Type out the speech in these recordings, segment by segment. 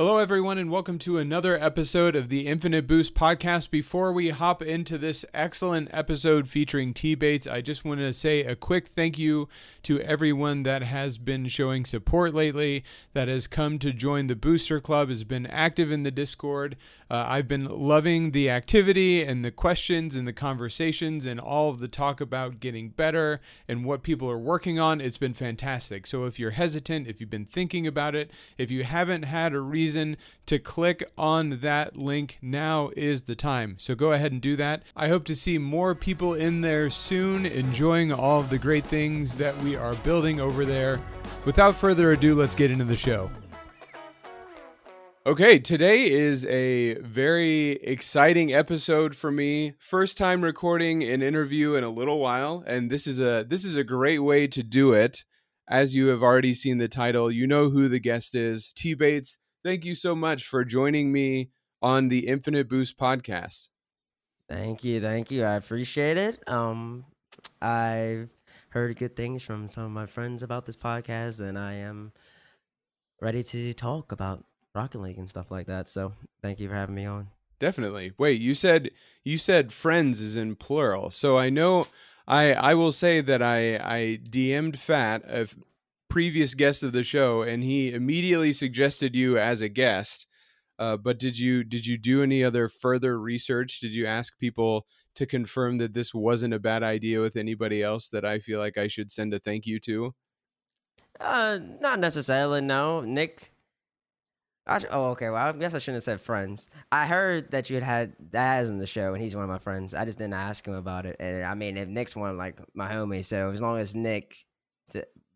Hello, everyone, and welcome to another episode of the Infinite Boost podcast. Before we hop into this excellent episode featuring T Bates, I just want to say a quick thank you to everyone that has been showing support lately, that has come to join the Booster Club, has been active in the Discord. Uh, I've been loving the activity and the questions and the conversations and all of the talk about getting better and what people are working on. It's been fantastic. So if you're hesitant, if you've been thinking about it, if you haven't had a reason, reason to click on that link, now is the time. So go ahead and do that. I hope to see more people in there soon, enjoying all of the great things that we are building over there. Without further ado, let's get into the show. Okay, today is a very exciting episode for me. First time recording an interview in a little while, and this is a this is a great way to do it. As you have already seen the title, you know who the guest is. T Bates thank you so much for joining me on the Infinite Boost podcast. Thank you, thank you. I appreciate it. Um, I've heard good things from some of my friends about this podcast, and I am ready to talk about Rocket League and stuff like that. So, thank you for having me on. Definitely. Wait, you said you said friends is in plural. So I know I I will say that I I DM'd Fat a previous guest of the show, and he immediately suggested you as a guest. Uh, but did you did you do any other further research? Did you ask people to confirm that this wasn't a bad idea with anybody else that I feel like I should send a thank you to? Uh, not necessarily. No, Nick. I, oh, okay. Well, I guess I shouldn't have said friends. I heard that you had had Daz in the show, and he's one of my friends. I just didn't ask him about it. And I mean, if Nick's one like my homie, so as long as Nick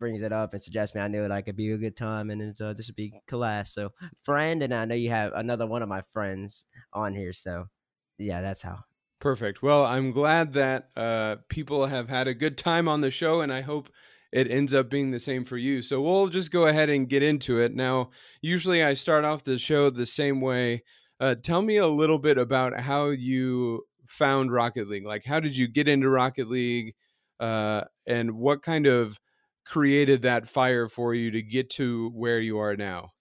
brings it up and suggests me, I knew like it'd be a good time and it's uh, this would be class. So friend, and I know you have another one of my friends on here. So yeah, that's how. Perfect. Well, I'm glad that uh, people have had a good time on the show, and I hope it ends up being the same for you. So we'll just go ahead and get into it. Now, usually I start off the show the same way. Uh, tell me a little bit about how you found Rocket League. Like, how did you get into Rocket League? Uh, and what kind of created that fire for you to get to where you are now?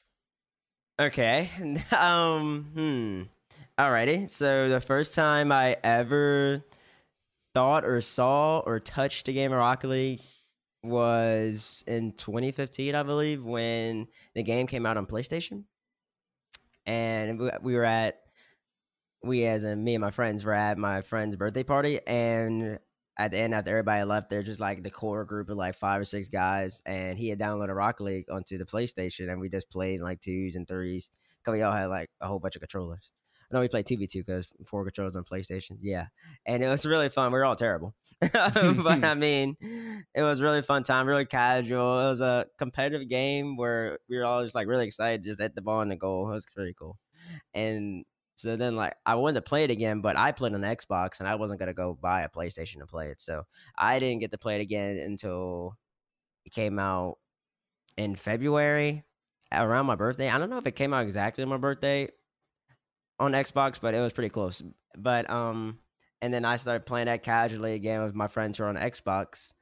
Okay. Um, hmm. Alrighty. So the first time I ever thought or saw or touched a game of Rocket League was in 2015, I believe, when the game came out on PlayStation. And we were at, we as in me and my friends were at my friend's birthday party, and at the end after everybody left there just like the core group of like five or six guys and he had downloaded rocket league onto the playstation and we just played like twos and threes. Because we all had like a whole bunch of controllers. No we played 2v2 because four controllers on playstation. Yeah. And it was really fun. We were all terrible. But i mean it was really fun time really casual. It was a competitive game where we were all just like really excited just at the ball and the goal. It was pretty cool. And so then, like, I wanted to play it again, but I played on Xbox, and I wasn't gonna go buy a PlayStation to play it. So I didn't get to play it again until it came out in February around my birthday. I don't know if it came out exactly on my birthday on Xbox, but it was pretty close. But um, and then I started playing that casually again with my friends who are on Xbox.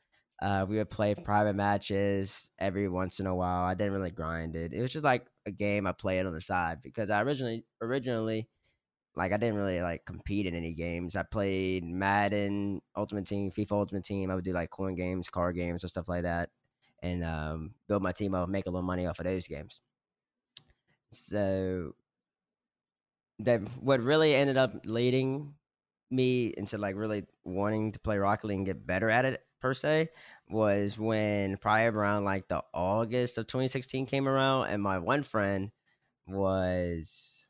Uh, we would play private matches every once in a while. I didn't really grind it. It was just like a game I played on the side because I originally originally like I didn't really like compete in any games. I played Madden, Ultimate Team, FIFA Ultimate Team. I would do like coin games, card games, or stuff like that, and um, build my team up, make a little money off of those games. So that what really ended up leading me into like really wanting to play Rocket League and get better at it per se was when probably around like the August of 2016 came around, and my one friend was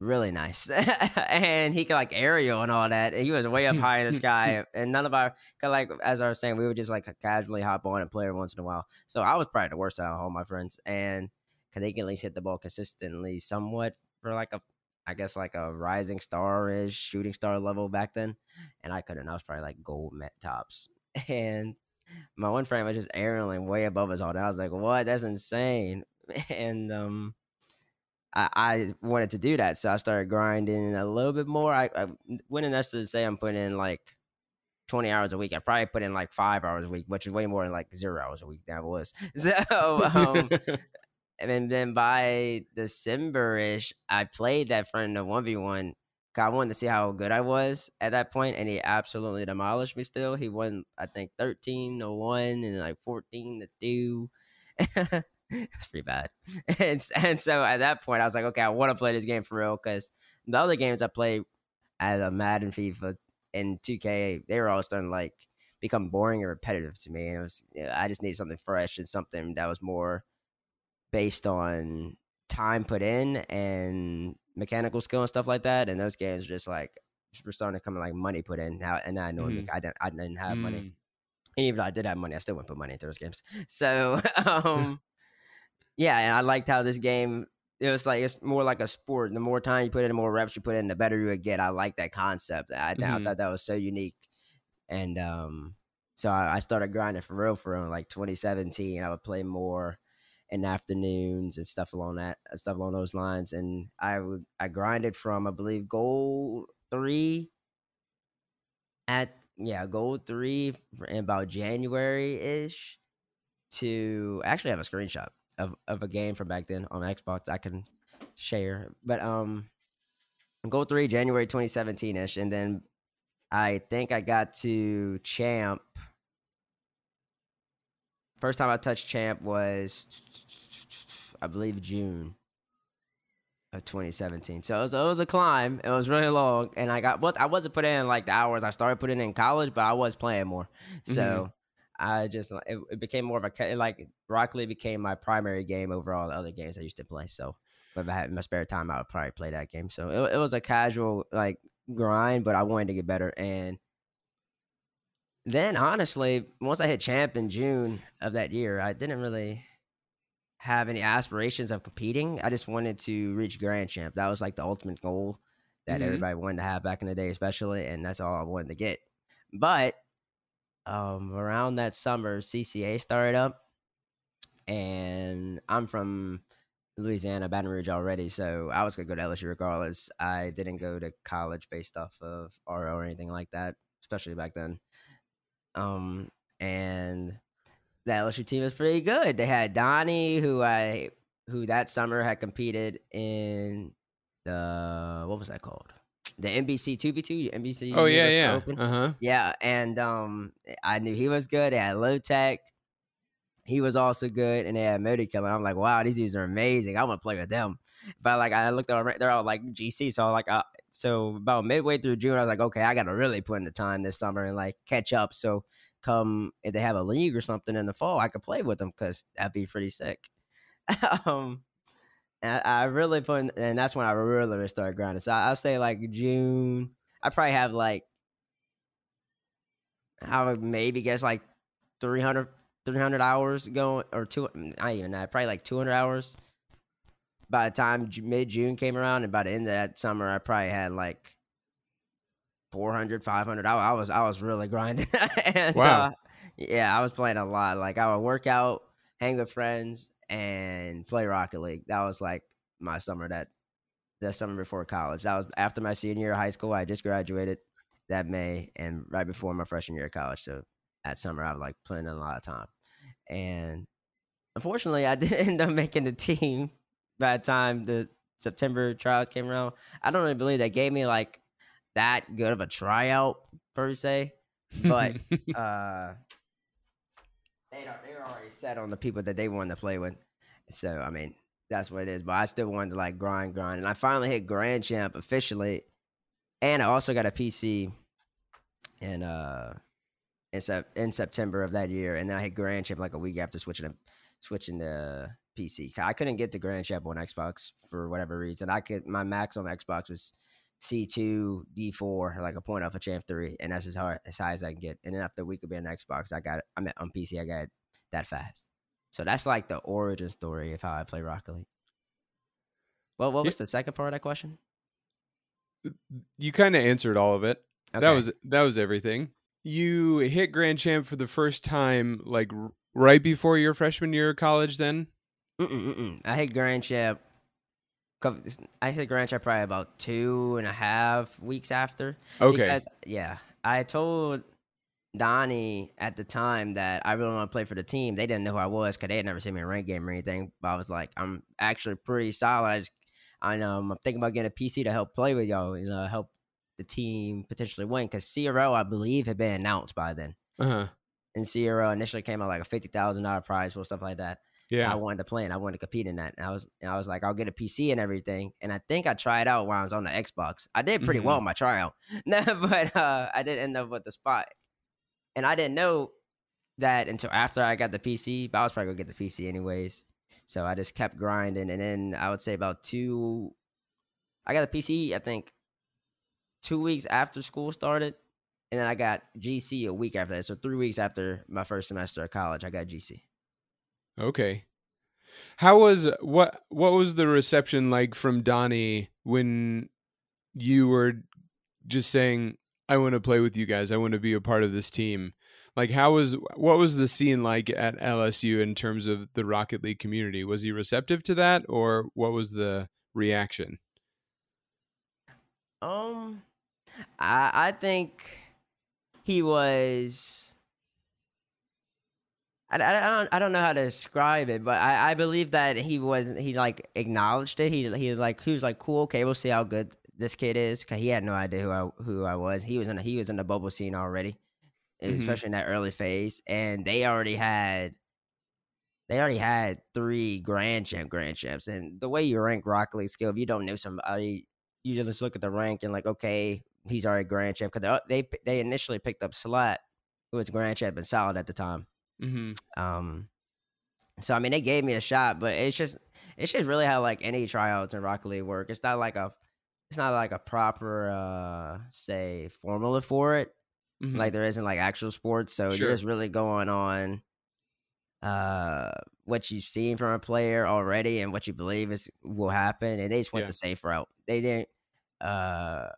really nice. and he could like aerial and all that. And he was way up high in the sky. And none of our, cause like, as I was saying, we would just like casually hop on and play every once in a while. So I was probably the worst out of all my friends. And cause they can at least hit the ball consistently somewhat for like a, I guess like a rising star ish shooting star level back then. And I couldn't. I was probably like gold met tops. And my one friend was just aerialing way above us all day. I was like, what? That's insane. And, um, I, I, wanted to do that, so I started grinding a little bit more. I, I wouldn't necessarily say I'm putting in like 20 hours a week. I probably put in like five hours a week, which is way more than like zero hours a week that I was. So, um, and then by December ish, I played that friend in a one v one. I wanted to see how good I was at that point, and he absolutely demolished me. Still, he won I think thirteen to one and like fourteen to two. it's pretty bad. And and so at that point, I was like, okay, I want to play this game for real because the other games I played as a Madden, FIFA, and 2K, they were all starting to like become boring and repetitive to me. And it was you know, I just needed something fresh and something that was more based on time put in and mechanical skill and stuff like that. And those games were just like were starting to come in like money put in now, and I know Mhm. I didn't I didn't have money. Mm. And even though I did have money, I still wouldn't put money into those games. So, um, yeah, and I liked how this game. It was like it's more like a sport. The more time you put in, the more reps you put in, the better you would get. I like that concept. I, I Mhm. thought that was so unique, and um, so I, I started grinding for real for real like 2017. I would play more in afternoons and stuff along that uh, stuff along those lines. And I would I grinded from I believe gold three at yeah gold three for- in about January ish to actually have a screenshot of of a game from back then on Xbox I can share. But um, gold three January 2017 ish, and then I think I got to champ. First time I touched champ was, I believe, June of 2017. So it was, it was a climb. It was really long, and I got. I wasn't putting in like the hours I started putting in college, but I was playing more. So I just it, it became more of a like Rocket League became my primary game over all the other games I used to play. So if I had my spare time, I would probably play that game. So it, it was a casual like grind, but I wanted to get better. And then honestly, once I hit champ in June of that year, I didn't really have any aspirations of competing. I just wanted to reach grand champ. That was like the ultimate goal that Mhm. everybody wanted to have back in the day, especially, and that's all I wanted to get. But um, around that summer, CCA started up, and I'm from Louisiana, Baton Rouge already, so I was gonna go to LSU regardless. I didn't go to college based off of RO or anything like that, especially back then. Um, and the LSU team was pretty good. They had Donnie, who I who that summer had competed in the what was that called? The NBC two v two, NBC. Oh yeah, Universal yeah. Uh huh. Yeah, and um, I knew he was good. They had Low Tech. He was also good, and they had Modi Killer. I'm like, wow, these dudes are amazing. I want to play with them. But like, I looked at they're all like GC, so I'm like, uh, so about midway through June, I was like, okay, I got to really put in the time this summer and like catch up. So come if they have a league or something in the fall, I could play with them because that'd be pretty sick. um, and I, I really put, in, and that's when I really started grinding. So I, I'll say like June. I probably have like I would maybe guess like 300, 300 hours going or two. Not even that. Probably like two hundred hours. By the time mid June came around, and by the end of that summer, I probably had like 400, 500. I, I was I was really grinding. and, Wow. uh, yeah, I was playing a lot. Like I would work out, hang with friends, and play Rocket League. That was like my summer. That that summer before college. That was after my senior year of high school. I just graduated that May, and right before my freshman year of college. So that summer, I was like putting in a lot of time. And unfortunately, I didn't end up making the team by the time the September trials came around. I don't really believe that gave me like that good of a tryout per se, but uh, they are, they were already set on the people that they want to play with. So I mean, that's what it is. But I still wanted to like grind, grind, and I finally hit Grand Champ officially, and I also got a PC in uh in, sep- in September of that year, and then I hit Grand Champ like a week after switching to switching to PC. I couldn't get to Grand Champ on Xbox for whatever reason. I could my max on Xbox was C two D four, like a point off of Champ three, and that's as hard as high as I can get. And then after a week of being on Xbox, I got it. I mean on PC, I got it that fast. So that's like the origin story of how I play Rocket League. Well, what Yeah. was the second part of that question? you kind of answered all of it. That was that was everything. You hit Grand Champ for the first time, like r- right before your freshman year of college. Then Mm-mm, mm-mm. I hit Grand Champ. I hit Grand Champ probably about two and a half weeks after. okay, Because, yeah, I told Donnie at the time that I really want to play for the team. They didn't know who I was because they had never seen me in a rank game or anything. But I was like, I'm actually pretty solid. I just, I know I'm thinking about getting a PC to help play with y'all, you know, help the team potentially win. Because CRL, I believe, had been announced by then. Uh huh. And CRL initially came out like a fifty thousand dollar prize for stuff like that. Yeah. I wanted to play and I wanted to compete in that. And I was, and I was like, I'll get a PC and everything. And I think I tried out while I was on the Xbox. I did pretty well Mhm. in my tryout, but uh, I did end up with the spot. And I didn't know that until after I got the PC. But I was probably gonna get the PC anyways. So I just kept grinding, and then I would say about two. I got a PC. I think two weeks after school started, and then I got GC a week after that. So three weeks after my first semester of college, I got GC. Okay. How was what what was the reception like from Donnie when you were just saying I want to play with you guys. I want to be a part of this team. Like how was what was the scene like at LSU in terms of the Rocket League community? Was he receptive to that or what was the reaction? Um, I I think he was. I, I, don't I don't know how to describe it, but I, I believe that he was he like acknowledged it. He he was like he was like cool. Okay, we'll see how good this kid is because he had no idea who I who I was. He was in he was in the bubble scene already, Mhm. especially in that early phase, and they already had they already had three grand champ grand champs. And the way you rank Rocket League skill, if you don't know somebody, you just look at the rank and like, okay, he's already grand champ because they they they initially picked up Slat, who was grand champ and solid at the time. Mhm. Um, so I mean, they gave me a shot, but it's just it's just really how like any tryouts in Rocket League work. It's not like a it's not like a proper uh say formula for it Mhm. like there isn't like actual sports. So Sure. you're just really going on uh what you've seen from a player already and what you believe is will happen. And they just went Yeah. the safe route. They didn't uh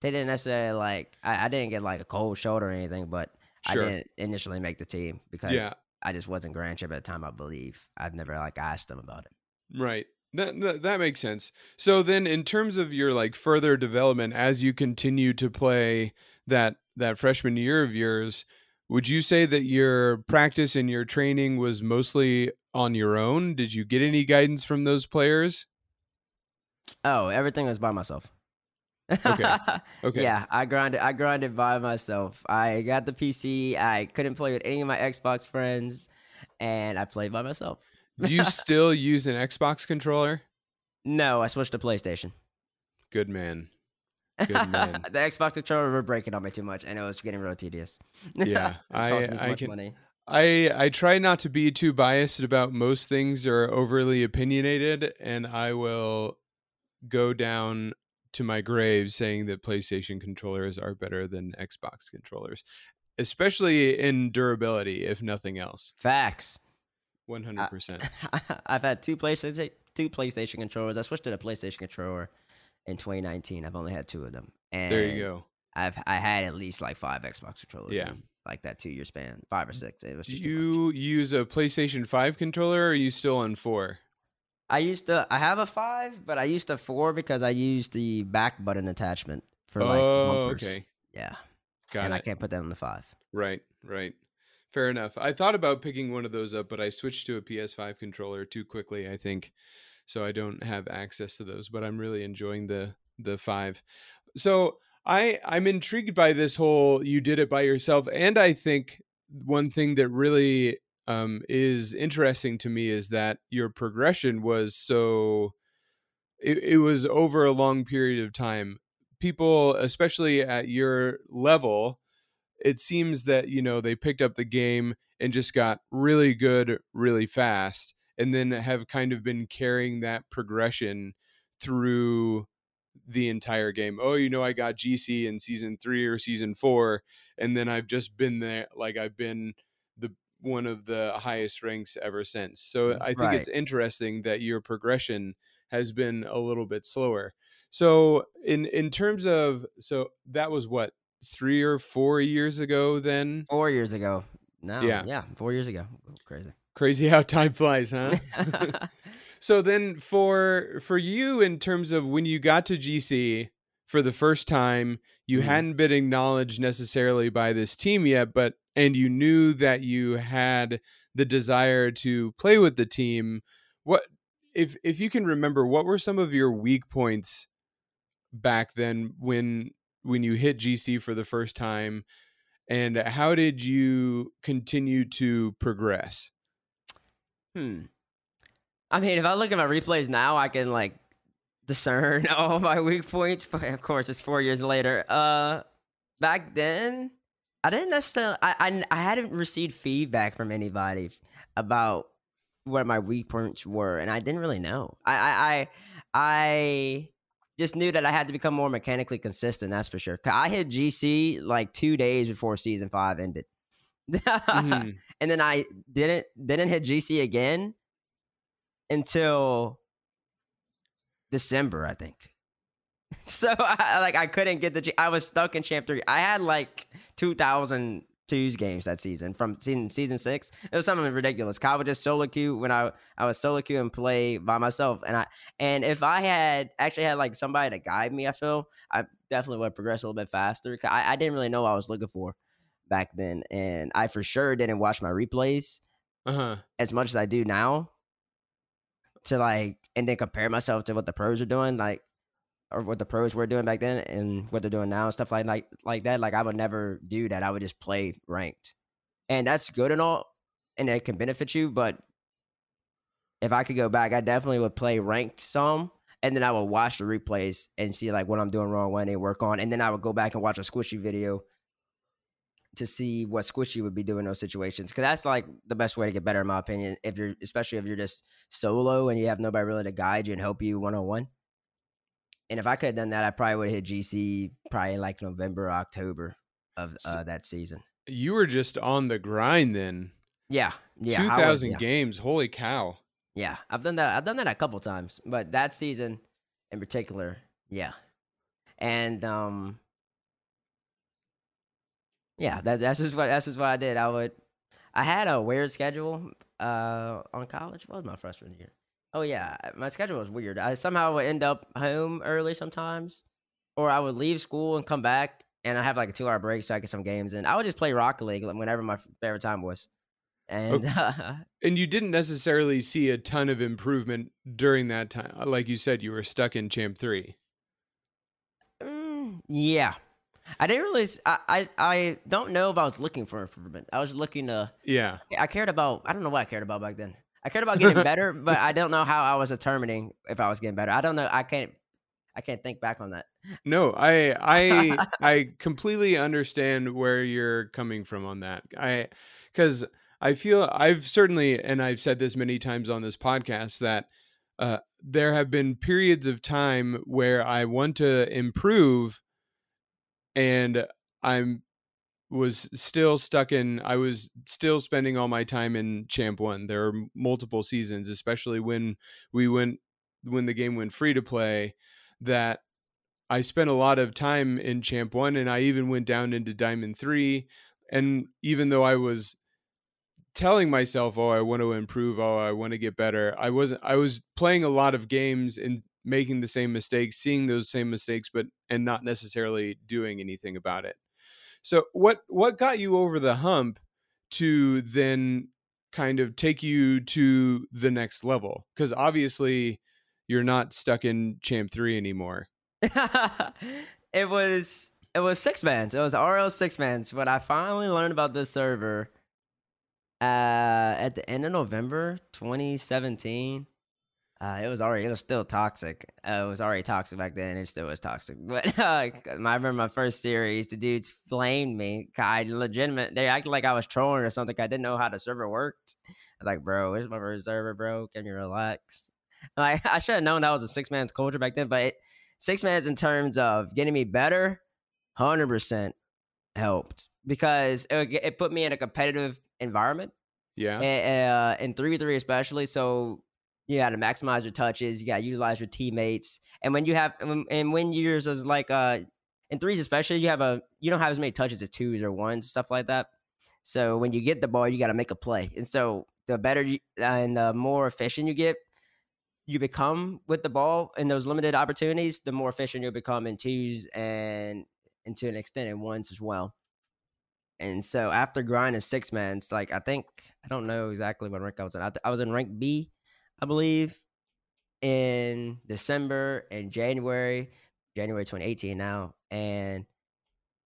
they didn't necessarily like I, I didn't get like a cold shoulder or anything, but Sure. I didn't initially make the team because yeah. I just wasn't grand champ at the time, I believe. I've never like asked them about it. Right. That, that that makes sense. So then in terms of your like further development as you continue to play that that freshman year of yours, would you say that your practice and your training was mostly on your own? Did you get any guidance from those players? Oh, everything was by myself. Okay. Okay. Yeah, I grinded. I grinded by myself. I got the PC. I couldn't play with any of my Xbox friends, and I played by myself. Do you still use an Xbox controller? No, I switched to PlayStation. Good man. Good man. the Xbox controller were breaking on me too much, and it was getting real tedious. Yeah, It I- me too I much can- money. I I try not to be too biased about most things or overly opinionated, and I will go down to my grave saying that PlayStation controllers are better than Xbox controllers, especially in durability, if nothing else. Facts. One hundred percent. I've had two PlayStation two PlayStation controllers. I switched to the PlayStation controller in 2019. I've only had two of them, and There you go. I've I had at least like five Xbox controllers. Yeah. in, like that two year span, five or mm. six. It was you use a PlayStation Five controller? or Are you still on four? I used to. I have a five, but I used a four because I used the back button attachment for like oh, bumpers. okay, Yeah, got and it. I can't put that on the five. Right, right. Fair enough. I thought about picking one of those up, but I switched to a PS5 controller too quickly, I think. So I don't have access to those, but I'm really enjoying the the 5. So I I'm intrigued by this whole you did it by yourself and I think one thing that really um is interesting to me is that your progression was so it, it was over a long period of time. People, especially at your level, it seems that you know they picked up the game and just got really good really fast and then have kind of been carrying that progression through the entire game oh you know i got gc in season three or season four and then i've just been there like i've been one of the highest ranks ever since so mm, i think it's interesting that your progression has been a little bit slower so in in terms of so that was what three or four years ago then Four years ago. No, Yeah. yeah, four years ago. Crazy. crazy how time flies huh so then for for you in terms of when you got to gc for the first time. You Mhm. hadn't been acknowledged necessarily by this team yet, but and you knew that you had the desire to play with the team. What if if you can remember what were some of your weak points back then when when you hit GC for the first time and how did you continue to progress? Hmm. I mean, if I look at my replays now, I can like discern all my weak points. But of course, it's four years later. Uh, back then, I didn't necessarily. I I, I hadn't received feedback from anybody about what my weak points were, and I didn't really know. I I I, I just knew that I had to become more mechanically consistent. That's for sure. I hit GC like two days before season five ended. Mhm. and then I didn't didn't hit GC again until December, I think. So I, like I couldn't get the I was stuck in champ three. I had like 2002's games that season from season season six. It was something ridiculous. Kyle would just solo queue when I I was solo queue and play by myself. And I and if I had actually had like somebody to guide me, I feel I definitely would progress a little bit faster. I, I didn't really know what I was looking for back then, and I for sure didn't watch my replays Uh-huh. as much as I do now to like and then compare myself to what the pros are doing, like or what the pros were doing back then and what they're doing now and stuff like like like that. Like I would never do that. I would just play ranked. And that's good and all and it can benefit you, but if I could go back, I definitely would play ranked some and then I would watch the replays and see like what I'm doing wrong, what I need to work on, and then I would go back and watch a squishy video to see what Squishy would be doing in those situations. Because that's like the best way to get better, in my opinion. If you're, especially if you're just solo and you have nobody really to guide you and help you one on one. And if I could have done that, I probably would have hit GC probably like November, or October of So- uh, that season. You were just on the grind then. Yeah, yeah, 2000 yeah. games. Holy cow. Yeah, I've done that. I've done that a couple times, but that season in particular, yeah. And um, yeah, that that's just what that's just what I did. I would, I had a weird schedule uh on college. What was my freshman year? Oh yeah, my schedule was weird. I somehow would end up home early sometimes, or I would leave school and come back, and I have like a two hour break so I get some games in. I would just play Rocket League whenever my favorite time was, and And you didn't necessarily see a ton of improvement during that time. Like you said, you were stuck in Champ 3. Mm, yeah, I didn't really. i i don't know if I was looking for improvement. I was looking to. Yeah. I cared about. I don't know what I cared about back then. I cared about getting better, but I don't know how I was determining if I was getting better. I don't know. I can't. I can't think back on that. No, I I I completely understand where you're coming from on that. I cuz I feel I've certainly and I've said this many times on this podcast that uh there have been periods of time where I want to improve and I'm was still stuck in I was still spending all my time in Champ 1. There were multiple seasons, especially when we went when the game went free to play that I spent a lot of time in Champ 1 and I even went down into Diamond 3 and even though I was telling myself oh I want to improve oh I want to get better I wasn't I was playing a lot of games and making the same mistakes seeing those same mistakes but and not necessarily doing anything about it so what what got you over the hump to then kind of take you to the next level cuz obviously you're not stuck in champ 3 anymore it was it was six mans. It was RL six mans. When I finally learned about this server uh at the end of November 2017. Uh, it was already it was still toxic. Uh, it was already toxic back then. It still was toxic. But uh, I remember my first series, the dudes flamed me. I legitimate. They acted like I was trolling or something. I didn't know how the server worked. I was like, bro, this is my first server, bro. Can you relax? Like I should have known that was a six man's culture back then. But it, six man's in terms of getting me better, hundred percent helped because it, it put me in a competitive environment yeah and, uh, in three three especially. So you got to maximize your touches. You got to utilize your teammates. And when you have and when, yours is like uh in threes especially, you have a you don't have as many touches as twos or ones stuff like that. So when you get the ball, you got to make a play. And so the better you and the more efficient you get, you become with the ball in those limited opportunities, the more efficient you'll become in twos and, and to an extent in ones as well. And so after grinding six man, it's like I think I don't know exactly what rank I was in. I, th- I was in rank B, I believe, in December and January, January 2018 now, and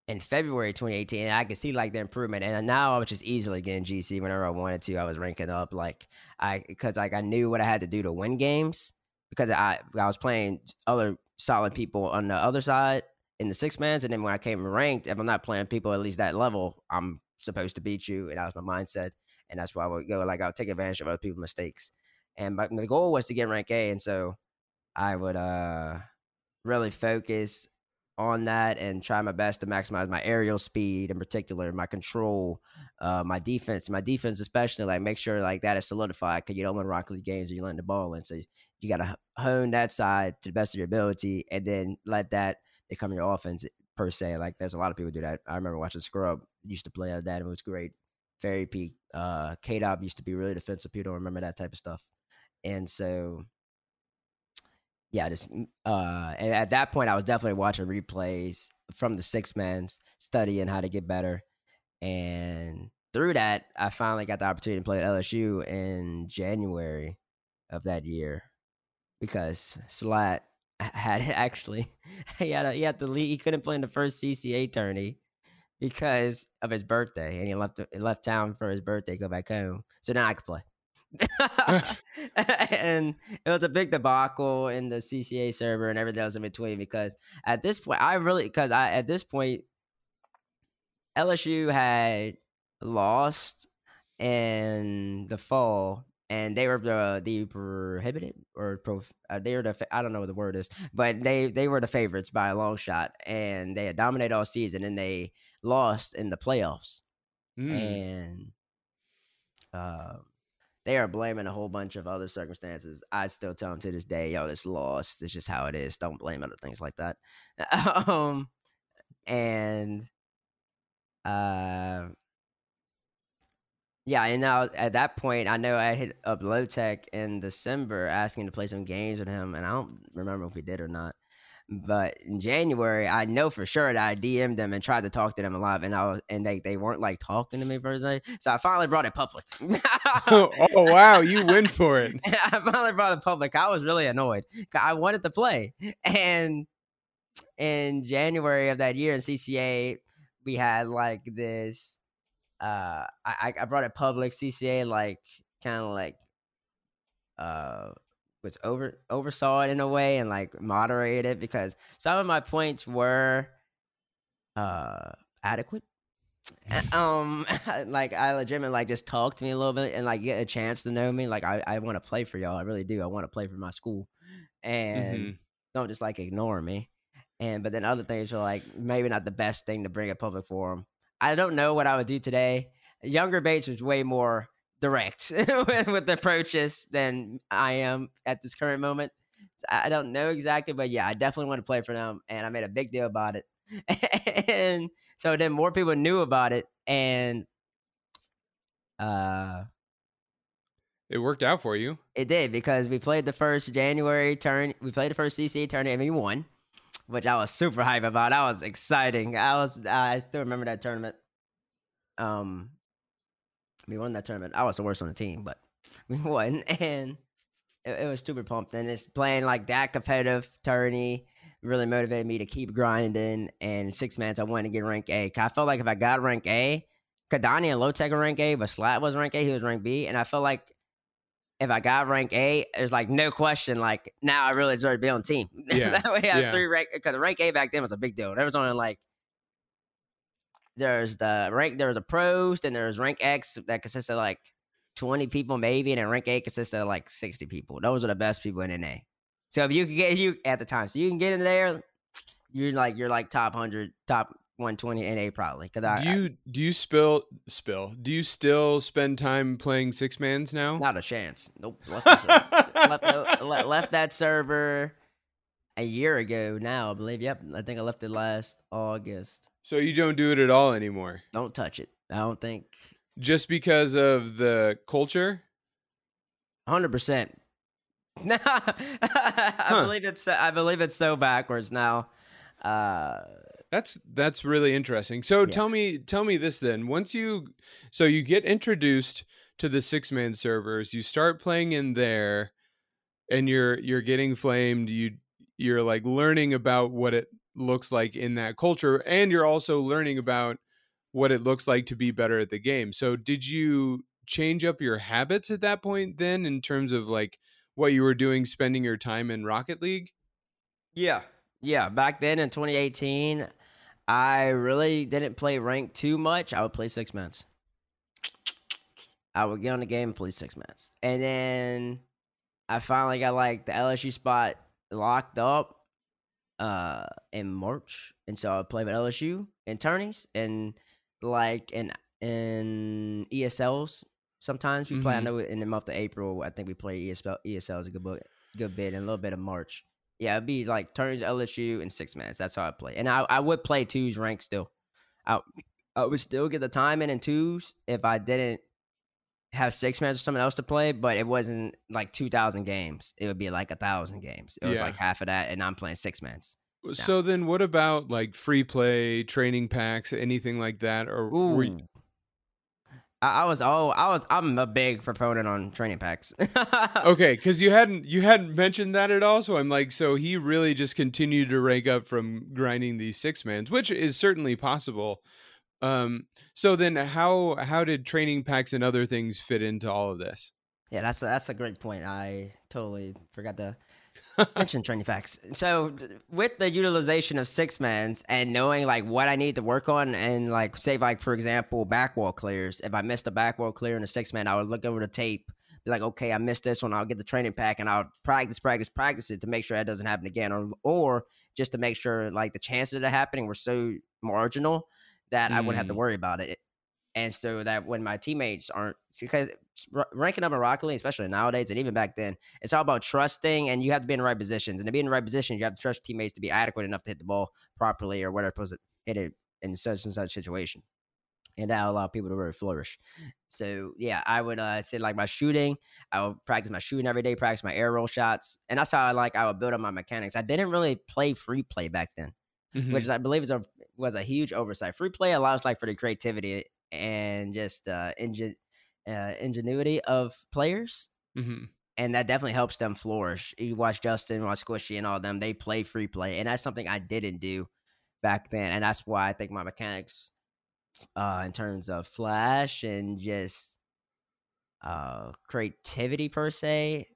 in February 2018, I could see like the improvement. And now I was just easily getting GC whenever I wanted to. I was ranking up like I because like I knew what I had to do to win games because I I was playing other solid people on the other side in the six mans, and then when I came ranked, if I'm not playing people at least that level, I'm supposed to beat you, and that was my mindset, and that's why I would go like I'll take advantage of other people's mistakes, and my the goal was to get rank A, and so I would uh really focus on that and try my best to maximize my aerial speed in particular, my control, uh, my defense, my defense especially, like make sure like that is solidified because you don't win Rocket League games or you let the ball in. So you got to hone that side to the best of your ability and then let that become your offense per se. Like there's a lot of people do that. I remember watching Scrub used to play that and it was great. Fairy Peak, uh, Kaydop used to be really defensive. People don't remember that type of stuff. And so, yeah, just mm, uh, and at that point, I was definitely watching replays from the six mans, studying how to get better. And through that, I finally got the opportunity to play at LSU in January of that year because Slat had actually he had a, he had to leave. He couldn't play in the first CCA tourney because of his birthday, and he left he left town for his birthday, go back home. So now I could play. and it was a big debacle in the CCA server and everything else in between because at this point, I really because I at this point LSU had lost in the fall and they were the the prohibited or prof, uh, they were the I don't know what the word is, but they they were the favorites by a long shot, and they had dominated all season, and they lost in the playoffs, mm. and uh, they are blaming a whole bunch of other circumstances. I still tell them to this day, yo, this lost. It's just how it is. Don't blame other things like that. um, and uh yeah, and now at that point, I know I hit up Low Tech in December asking to play some games with him, and I don't remember if we did or not. But in January, I know for sure that I DM'd them and tried to talk to them a lot, and I was, and they, they weren't like talking to me per se. So I finally brought it public. oh, oh, wow, you win for it! I finally brought it public. I was really annoyed. I wanted to play, and in January of that year in CCA, we had like this uh I I brought it public CCA like kind of like uh was over oversaw it in a way and like moderated it because some of my points were uh adequate. Um like i legitimately like just talk to me a little bit and like get a chance to know me. Like i, I want to play for y'all. I really do. I want to play for my school. And mm-hmm. don't just like ignore me. And but then other things are like maybe not the best thing to bring a public forum. I don't know what I would do today. Younger Bates was way more direct with, with the approaches than I am at this current moment. I don't know exactly, but yeah, I definitely want to play for them, and I made a big deal about it. and so then more people knew about it, and uh, it worked out for you. It did because we played the first January turn. We played the first CC tournament, and we won which I was super hype about. That was exciting. I was I still remember that tournament. Um, we won that tournament. I was the worst on the team, but we won, and it, it was super pumped. And it's playing like that competitive tourney really motivated me to keep grinding. And six months, I wanted to get rank A. I felt like if I got rank A, Kadani and Low Tech were rank A, but Slat was rank A. He was rank B, and I felt like if I got rank A, there's like no question. Like now, I really deserve to be on the team. Yeah. that way, I have yeah. three rank because rank A back then was a big deal. There was only like there's the rank. There's a pros, then there's rank X that consists of like 20 people maybe, and then rank A consists of like 60 people. Those are the best people in NA. So if you can get you at the time, so you can get in there, you're like you're like top hundred, top 120 NA probably. Cause I, do you I, do you spill spill? Do you still spend time playing six mans now? Not a chance. Nope. Left, left, left, left, that server a year ago now. I believe. Yep. I think I left it last August. So you don't do it at all anymore. Don't touch it. I don't think. Just because of the culture. Hundred percent. I believe it's I believe it's so backwards now. Uh, that's that's really interesting. So Yeah. tell me tell me this then. Once you so you get introduced to the six man servers, you start playing in there and you're you're getting flamed, you you're like learning about what it looks like in that culture and you're also learning about what it looks like to be better at the game. So did you change up your habits at that point then in terms of like what you were doing spending your time in Rocket League? yeah, yeah. Back then in 2018, I really didn't play rank too much. I would play six mans. I would get on the game and play six mans, and then I finally got like the LSU spot locked up uh in March, and so I would play with LSU in tourneys and like in in ESLs. Sometimes we play. I Mhm. know in the month of April, I think we play ESL. ESL. is a good book, good bit, and a little bit of March. Yeah, it'd be like tourneys LSU in six mans. That's how I play, and I I would play twos rank still. I I would still get the time in in twos if I didn't have six mans or something else to play, but it wasn't like two thousand games. It would be like a thousand games. It was Yeah. like half of that, and I'm playing six mans. So then what about like free play, training packs, anything like that or were you- I, I was oh I was I'm a big proponent on training packs. Okay, cuz you hadn't you hadn't mentioned that at all, so I'm like so he really just continued to rank up from grinding these six mans, which is certainly possible. Um so then how how did training packs and other things fit into all of this? Yeah, that's a, that's a great point. I totally forgot to mention training packs. So with the utilization of six mans and knowing like what I need to work on and like say like for example back wall clears. If I missed a back wall clear in a six man, I would look over the tape, be like, okay, I missed this one. I'll get the training pack and I'll practice, practice, practice it to make sure that doesn't happen again, or or just to make sure like the chances of it happening were so marginal that I wouldn't have to Mm. worry about it. And so that when my teammates aren't because ranking up in Rocket League, especially nowadays and even back then, it's all about trusting and you have to be in the right positions. And to be in the right positions, you have to trust teammates to be adequate enough to hit the ball properly or whatever supposed to hit it in such and such situation. And that allow people to really flourish. So yeah, I would uh, say like my shooting, I would practice my shooting every day, practice my air roll shots, and that's how I like I would build up my mechanics. I didn't really play free play back then Mhm. which I believe is a was a huge oversight. Free play allows like for the creativity and just uh, ingen- uh ingenuity of players, Mhm. and that definitely helps them flourish. You watch Justin, watch Squishy, and all them; they play free play, and that's something I didn't do back then, and that's why I think my mechanics, uh, in terms of flash and just uh creativity per se,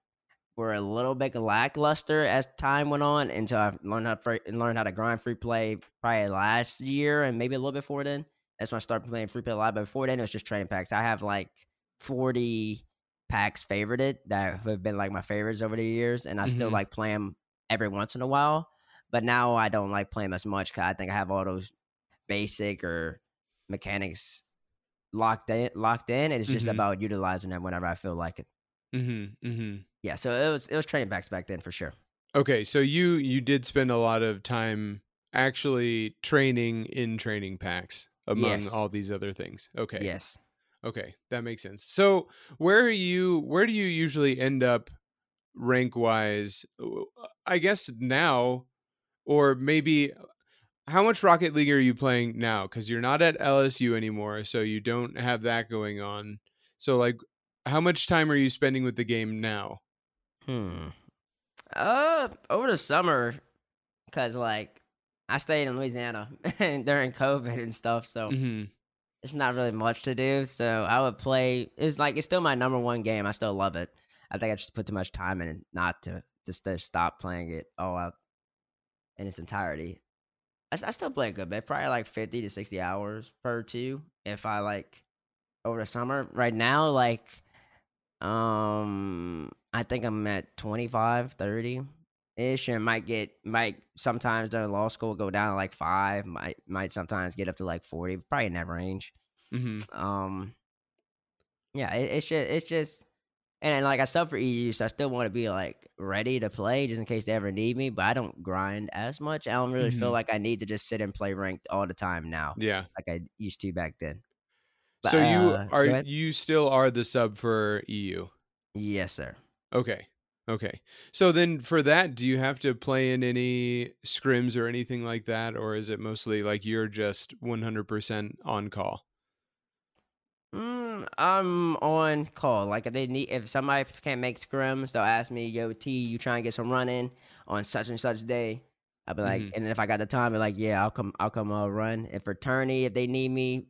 were a little bit lackluster as time went on until I learned how to, learned how to grind free play probably last year and maybe a little bit before then. That's when I started playing free play a lot. But before then, it was just training packs. I have like forty packs favorited that have been like my favorites over the years, and I still Mhm. like them every once in a while. But now I don't like playing as much because I think I have all those basic or mechanics locked in. Locked in, and it's just Mhm. about utilizing them whenever I feel like it. Mhm. Mhm. Yeah, so it was it was training packs back then for sure. Okay, so you you did spend a lot of time actually training in training packs among Yes. all these other things. Okay. Yes. Okay, that makes sense. So, where are you where do you usually end up rank wise? I guess now or maybe how much Rocket League are you playing now cuz you're not at LSU anymore, so you don't have that going on. So like how much time are you spending with the game now? Hmm. Uh, over the summer, cause like I stayed in Louisiana during COVID and stuff, so Mhm. there's not really much to do. So I would play. It's like it's still my number one game. I still love it. I think I just put too much time in it not to just to stop playing it all out in its entirety. I still play a good bit, probably like fifty to sixty hours per two. If I like over the summer, right now, like um, I think I'm at 25, 30 ish, and might get might sometimes during law school go down to like five. Might might sometimes get up to like forty. Probably in that range. Mhm. Um, yeah, it, it's just it's just, and, then like I sub for EU, so I still want to be like ready to play just in case they ever need me. But I don't grind as much. I don't really feel Mhm. like I need to just sit and play ranked all the time now, Yeah. like I used to back then. But, so you uh, are you still are the sub for EU. Yes, sir. Okay. Okay. So then for that, do you have to play in any scrims or anything like that? Or is it mostly like you're just 100% on call? Mm, I'm on call. Like if they need, if somebody can't make scrims, they'll ask me, "Yo, T, you trying to get some running on such and such day?" I'll be like, Mhm. and then if I got the time, I'll be like, "Yeah, I'll come. I'll come. Uh, run." If fraternity, if they need me,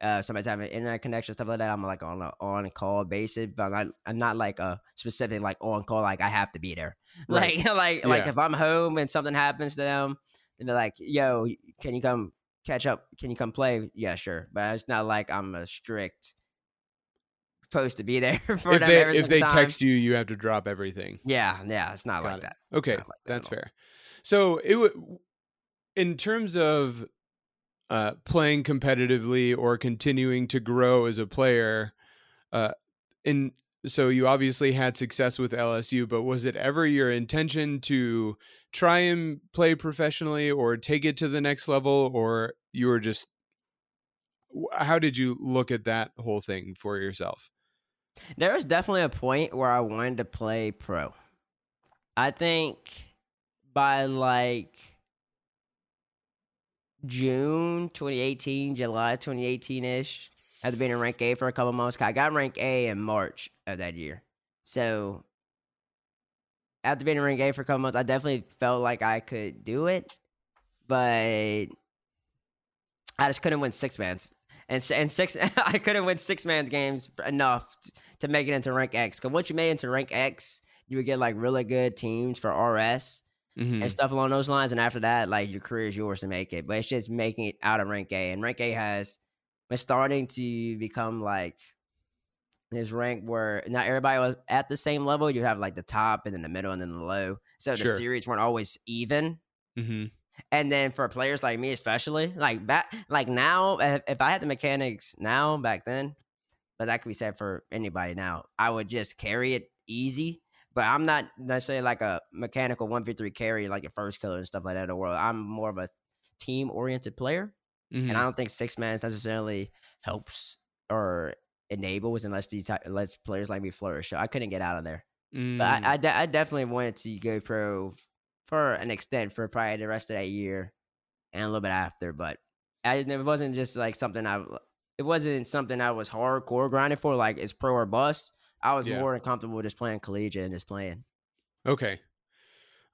uh, somebody's having internet connection, stuff like that, I'm like on a on call basis, but I'm not, I'm not like a specific like on call. Like I have to be there. Right. Like like like if I'm home and something happens to them, and they're like, "Yo, can you come catch up? Can you come play?" Yeah, sure. But it's not like I'm a strict supposed to be there for if them they if they time. text you, you have to drop everything. Yeah, yeah, it's not Got like it. that. Okay, Not like that that's fair. So it would, in terms of uh, playing competitively or continuing to grow as a player, uh, and so you obviously had success with LSU, but was it ever your intention to try and play professionally or take it to the next level, or you were just how did you look at that whole thing for yourself? There was definitely a point where I wanted to play pro. I think by like June 2018, July 2018 ish, after being in rank A for a couple months, I got rank A in March of that year. So after being in rank A for a couple months, I definitely felt like I could do it, but I just couldn't win six mans. And, and six, I couldn't win six man games enough to make it into rank X. Because once you made it into rank X, you would get like really good teams for RS Mhm. and stuff along those lines. And after that, like your career is yours to make it. But it's just making it out of rank A. And rank A has it's starting to become like this rank where not everybody was at the same level. You have like the top and then the middle and then the low. So Sure. the series weren't always even. Mhm. And then for players like me, especially like back, like now, if, if I had the mechanics now back then, but that could be said for anybody now, I would just carry it easy. But I'm not necessarily like a mechanical one v three carry like a first killer and stuff like that in the world. I'm more of a team oriented player, Mhm. and I don't think six man necessarily helps or enables unless these ty- unless players like me flourish. So I couldn't get out of there. But Mm. I, I, de- I definitely wanted to go pro for an extent for probably the rest of that year and a little bit after. But I, it wasn't just like something I, it wasn't something I was hardcore grinding for. Like it's pro or bust. I was Yeah. more than comfortable just playing collegiate and just playing. Okay.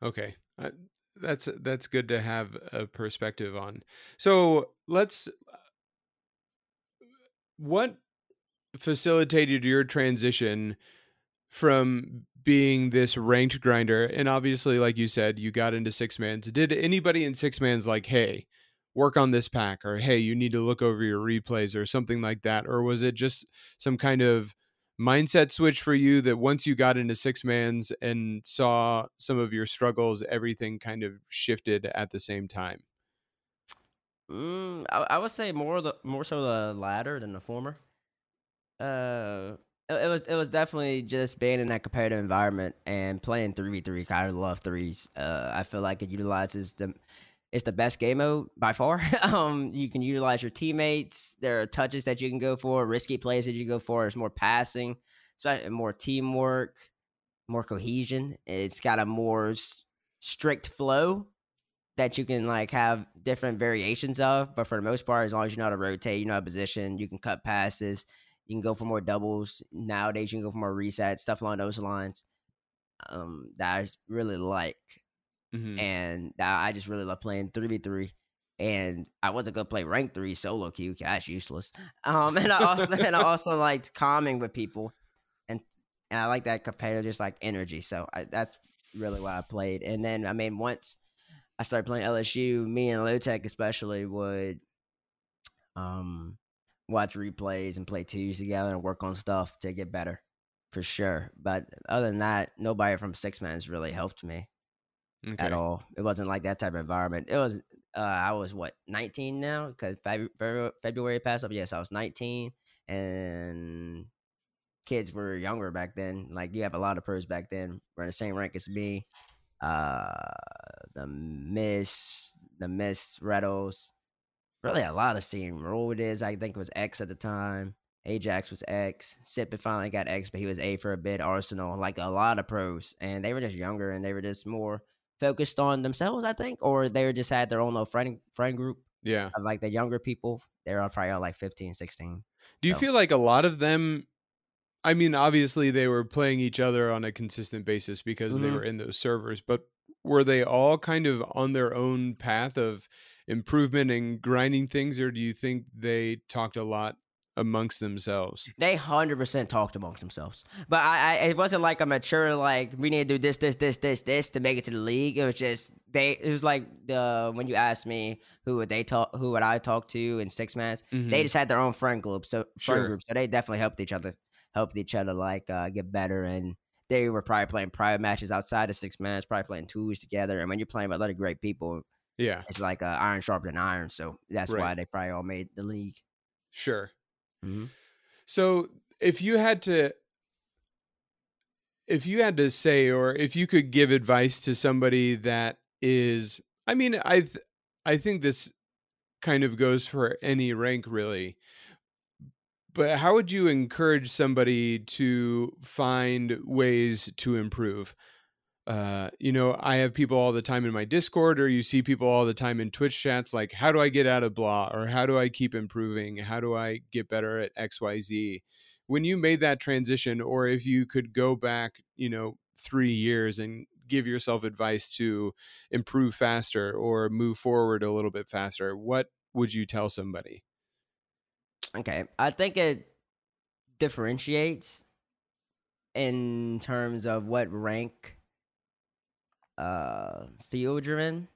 Okay. Uh, that's that's good to have a perspective on. So let's. What facilitated your transition from being this ranked grinder, and obviously, like you said, you got into six mans. Did anybody in six mans like, hey, work on this pack, or hey, you need to look over your replays, or something like that, or was it just some kind of mindset switch for you that once you got into six mans and saw some of your struggles, everything kind of shifted at the same time? Mm, I, I would say more the more so the latter than the former. Uh, it, was it was definitely just being in that competitive environment and playing three v three. I love threes. Uh, I feel like it utilizes the it's the best game mode by far. um, you can utilize your teammates. There are touches that you can go for, risky plays that you go for. It's more passing, so more teamwork, more cohesion. It's got a more strict flow that you can like have different variations of. But for the most part, as long as you know how to rotate, you know how to position, you can cut passes, you can go for more doubles. Nowadays, you can go for more resets, stuff along those lines. Um, that I really like, Mhm. and I just really love playing three v three. And I wasn't gonna play rank three solo queue. That's useless. Um, and I also and I also liked calming with people, and and I like that competitive, just like energy. So I, that's really why I played. And then I mean, once I started playing LSU, me and Lotech especially would um watch replays and play twos together and work on stuff to get better for sure. But other than that, nobody from Six Man's really helped me Okay. at all. It wasn't like that type of environment. It was uh I was what 19 now because February, passed up. Yes, I was 19 and kids were younger back then. Like you have a lot of pros back then were in the same rank as me. Uh, the Miss, the Miss Reddles, really a lot of seeing Roll it is. I think it was X at the time. AyyJayy was X. Sippin finally got X, but he was A for a bit. Arsenal, like a lot of pros, and they were just younger and they were just more focused on themselves, I think, or they were just had their own little friend friend group Yeah. of like the younger people. They were probably all like 15, 16. Do you So- feel like a lot of them? I mean, obviously they were playing each other on a consistent basis because they Mhm. were in those servers, but were they all kind of on their own path of improvement and grinding things, or do you think they talked a lot amongst themselves? They hundred percent talked amongst themselves, but I, I, it wasn't like a mature like we need to do this, this, this, this, this to make it to the league. It was just they. It was like the when you asked me who would they talk, who would I talk to in six mans. They Mhm. just had their own friend group, so friend Sure. group. So they definitely helped each other, helped each other like uh, get better. And they were probably playing private matches outside of six mans, probably playing twos together. And when you're playing with a lot of great people, yeah, it's like uh, iron sharpened iron. So that's why they probably all made the league. sure. Hmm So if you had to if you had to say or if you could give advice to somebody that is I mean I th- I think this kind of goes for any rank really. But how would you encourage somebody to find ways to improve? Uh, you know, I have people all the time in my Discord, or you see people all the time in Twitch chats like, how do I get out of blah? Or how do I keep improving? How do I get better at XYZ? When you made that transition, or if you could go back, you know, three years and give yourself advice to improve faster or move forward a little bit faster, what would you tell somebody? Okay, I think it differentiates in terms of what rank uh you're.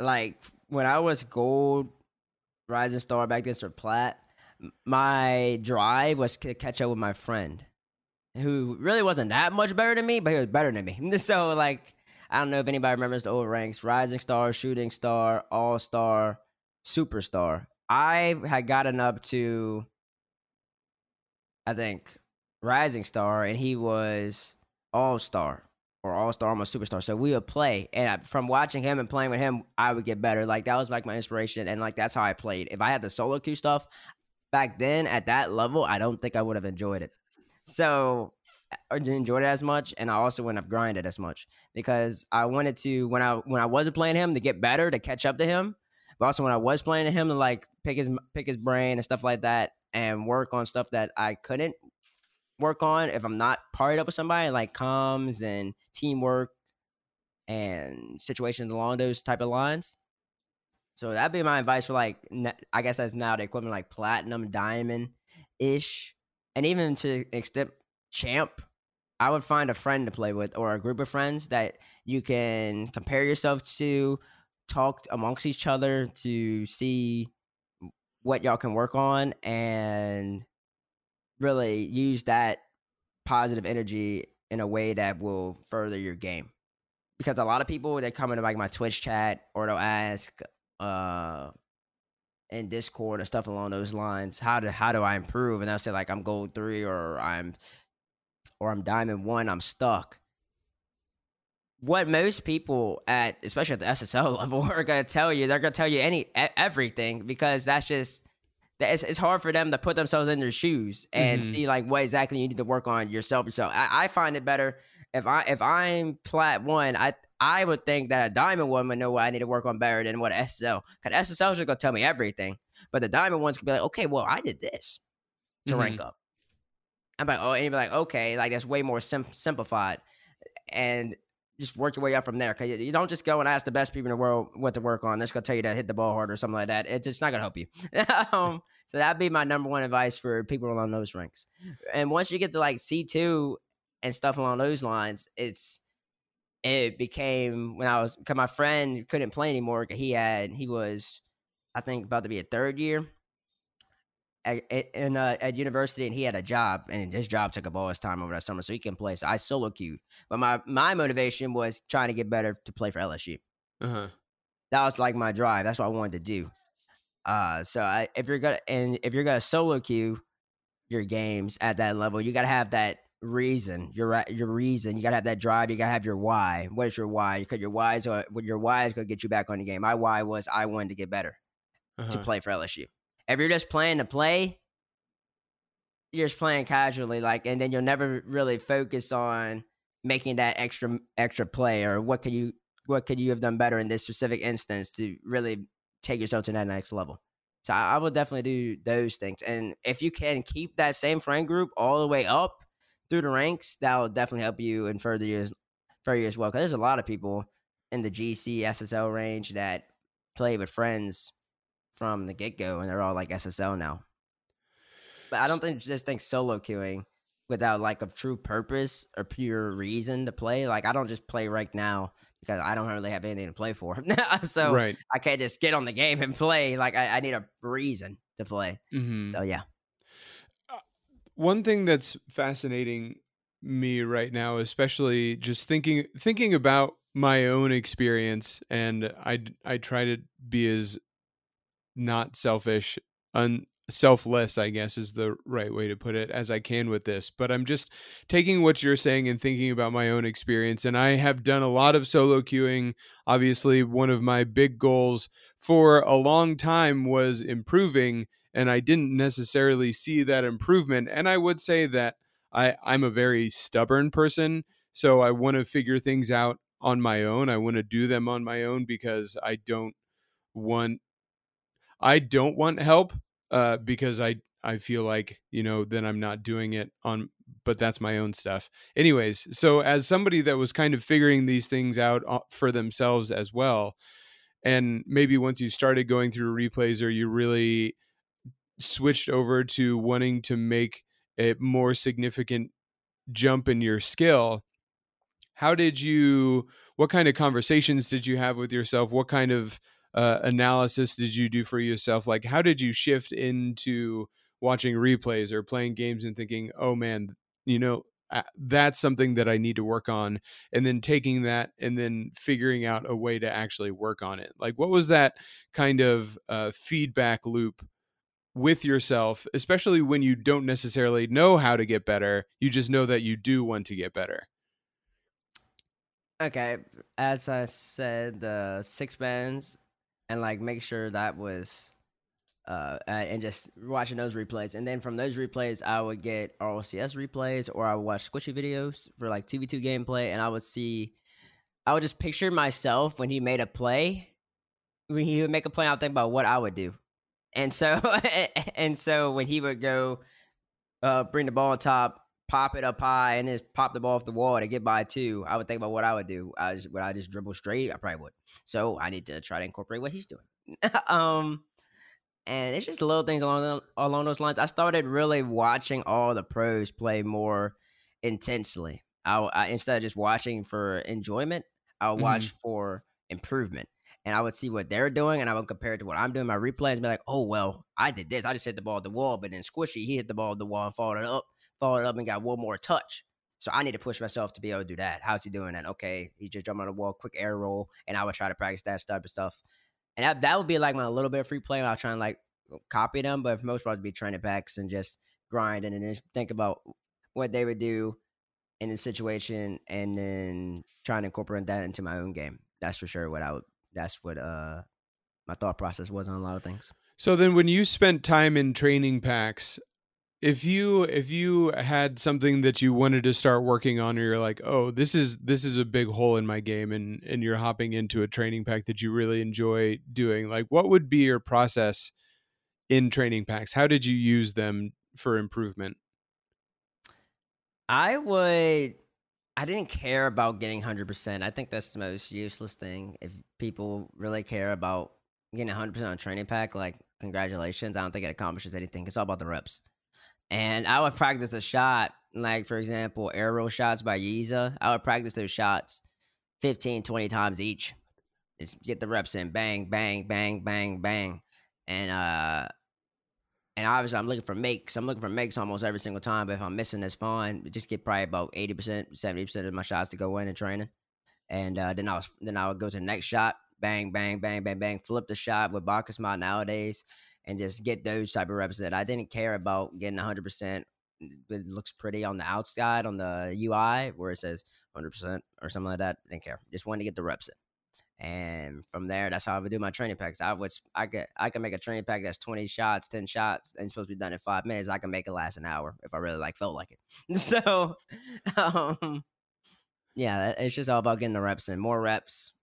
Like when I was gold, rising star back then or plat, my drive was to catch up with my friend, who really wasn't that much better than me, but he was better than me. So like, I don't know if anybody remembers the old ranks: rising star, shooting star, all star, superstar. I had gotten up to, I think, rising star, and he was all star or all star, almost superstar. So we would play, and I- from watching him and playing with him, I would get better. Like that was like my inspiration, and like that's how I played. If I had the solo queue stuff back then at that level, I don't think I would have enjoyed it. So I didn't enjoy it as much, and I also wouldn't have grinded as much because I wanted to when I when I wasn't playing him to get better to catch up to him, but also when I was playing him to like pick his pick his brain and stuff like that, and work on stuff that I couldn't work on if I'm not partied up with somebody like comms and teamwork and situations along those type of lines. So that'd be my advice for like I guess that's now the equivalent like platinum, diamond ish, and even to extent champ. I would find a friend to play with or a group of friends that you can compare yourself to, talk amongst each other to see what y'all can work on and really use that positive energy in a way that will further your game. Because a lot of people they come into like my Twitch chat or they'll ask uh in Discord or stuff along those lines, how do how do I improve? And they'll say like I'm gold three or I'm or I'm diamond one, I'm stuck. What most people at especially at the SSL level are gonna tell you, they're gonna tell you any everything because that's just that it's, it's hard for them to put themselves in their shoes and Mhm. see like what exactly you need to work on yourself. yourself. I, I find it better if I if I'm plat one, I I would think that a diamond one would know what I need to work on better than what SSL. Because SSL is just gonna tell me everything, but the diamond ones could be like, okay, well I did this to rank up. I'm like, oh, and you'd be like, okay, like that's way more sim- simplified, and just work your way up from there. Cause you, don't just go and ask the best people in the world what to work on. They're just gonna tell you to hit the ball hard or something like that. It's just not gonna help you. um, so that'd be my number one advice for people along those ranks. And once you get to like C two and stuff along those lines, it's it became when I was because my friend couldn't play anymore. He had he was I think about to be a third year at, in, uh, at university, and he had a job, and his job took up all his time over that summer, so he can play. So I solo queued, but my my motivation was trying to get better to play for LSU. Uh huh. That was like my drive. That's what I wanted to do. Uh, so I, if you're gonna and if you're gonna solo queue your games at that level, you gotta have that reason. Your your reason. You gotta have that drive. You gotta have your why. What is your why? Because your why is what your why is gonna get you back on the game. My why was I wanted to get better Uh-huh. to play for LSU. If you're just playing to play, you're just playing casually, like, and then you'll never really focus on making that extra extra play or what could you what could you have done better in this specific instance to really take yourself to that next level. So I, I would definitely do those things, and if you can keep that same friend group all the way up through the ranks, that will definitely help you in further years, further years as well. Because there's a lot of people in the GC SSL range that play with friends from the get go, and they're all like SSL now. But I don't think just think solo queuing without like a true purpose or pure reason to play. Like I don't just play right now because I don't really have anything to play for. so right. I can't just get on the game and play. Like I, I need a reason to play. Mm-hmm. So yeah. Uh, one thing that's fascinating me right now, especially just thinking thinking about my own experience, and I I try to be as not selfish, un, selfless, I guess is the right way to put it, as I can with this. But I'm just taking what you're saying and thinking about my own experience. And I have done a lot of solo queuing. Obviously, one of my big goals for a long time was improving, and I didn't necessarily see that improvement. And I would say that I, I'm a very stubborn person. So I want to figure things out on my own. I want to do them on my own because I don't want I don't want help uh, because I I feel like you know then I'm not doing it on but that's my own stuff. Anyways, so as somebody that was kind of figuring these things out uh, for themselves as well, and maybe once you started going through replays or you really switched over to wanting to make a more significant jump in your skill, how did you? What kind of conversations did you have with yourself? What kind of uh, analysis did you do for yourself? Like, how did you shift into watching replays or playing games and thinking, oh man, you know, that's something that I need to work on, and then taking that and then figuring out a way to actually work on it? Like, what was that kind of uh, feedback loop? with yourself, especially when you don't necessarily know how to get better. You just know that you do want to get better. Okay, as I said, the six mans and like make sure that was uh, and just watching those replays. And then from those replays, I would get RLCS replays or I would watch squishy videos for like 2v2 gameplay. And I would see, I would just picture myself when he made a play. When he would make a play, I would think about what I would do. And so, and so when he would go uh, bring the ball on top, pop it up high and just pop the ball off the wall to get by two, I would think about what I would do. I just, would I just dribble straight? I probably would. So I need to try to incorporate what he's doing. um, and it's just little things along along those lines. I started really watching all the pros play more intensely. I, I instead of just watching for enjoyment, I would mm-hmm. watch for improvement. And I would see what they're doing, and I would compare it to what I'm doing. My replays and be like, "Oh well, I did this. I just hit the ball at the wall, but then Squishy, he hit the ball at the wall and followed it up followed up and got one more touch. So I need to push myself to be able to do that. How's he doing that? Okay, he just jumped on the wall, quick air roll, and I would try to practice that type of stuff. And that, that would be like my little bit of free play. I was trying to like copy them, but for most part, be training packs and just grinding and then think about what they would do in the situation, and then trying to incorporate that into my own game. That's for sure what I would. That's what uh my thought process was on a lot of things. So then, when you spent time in training packs, if you if you had something that you wanted to start working on or you're like oh this is this is a big hole in my game and and you're hopping into a training pack that you really enjoy doing like what would be your process in training packs? How did you use them for improvement? I would i didn't care about getting 100% i think that's the most useless thing. If people really care about getting 100% on a training pack like congratulations i don't think it accomplishes anything. It's all about the reps and I would practice a shot, like for example, arrow shots by Yiza. I would practice those shots 15, 20 times each. Just get the reps in, bang, bang, bang, bang, bang, and uh, and obviously I'm looking for makes. I'm looking for makes almost every single time. But if I'm missing, that's fine. Just get probably about eighty percent, seventy percent of my shots to go in in training, and uh, then I was then I would go to the next shot, bang, bang, bang, bang, bang, flip the shot with BakkesMod nowadays and just get those type of reps that I didn't care about getting 100%. It looks pretty on the outside on the UI where it says 100% or something like that. I didn't care. Just wanted to get the reps in. And from there, that's how I would do my training packs. I would I could I can make a training pack that's twenty shots, ten shots, and it's supposed to be done in five minutes. I can make it last an hour if I really like felt like it. so, um, yeah, it's just all about getting the reps in, more reps,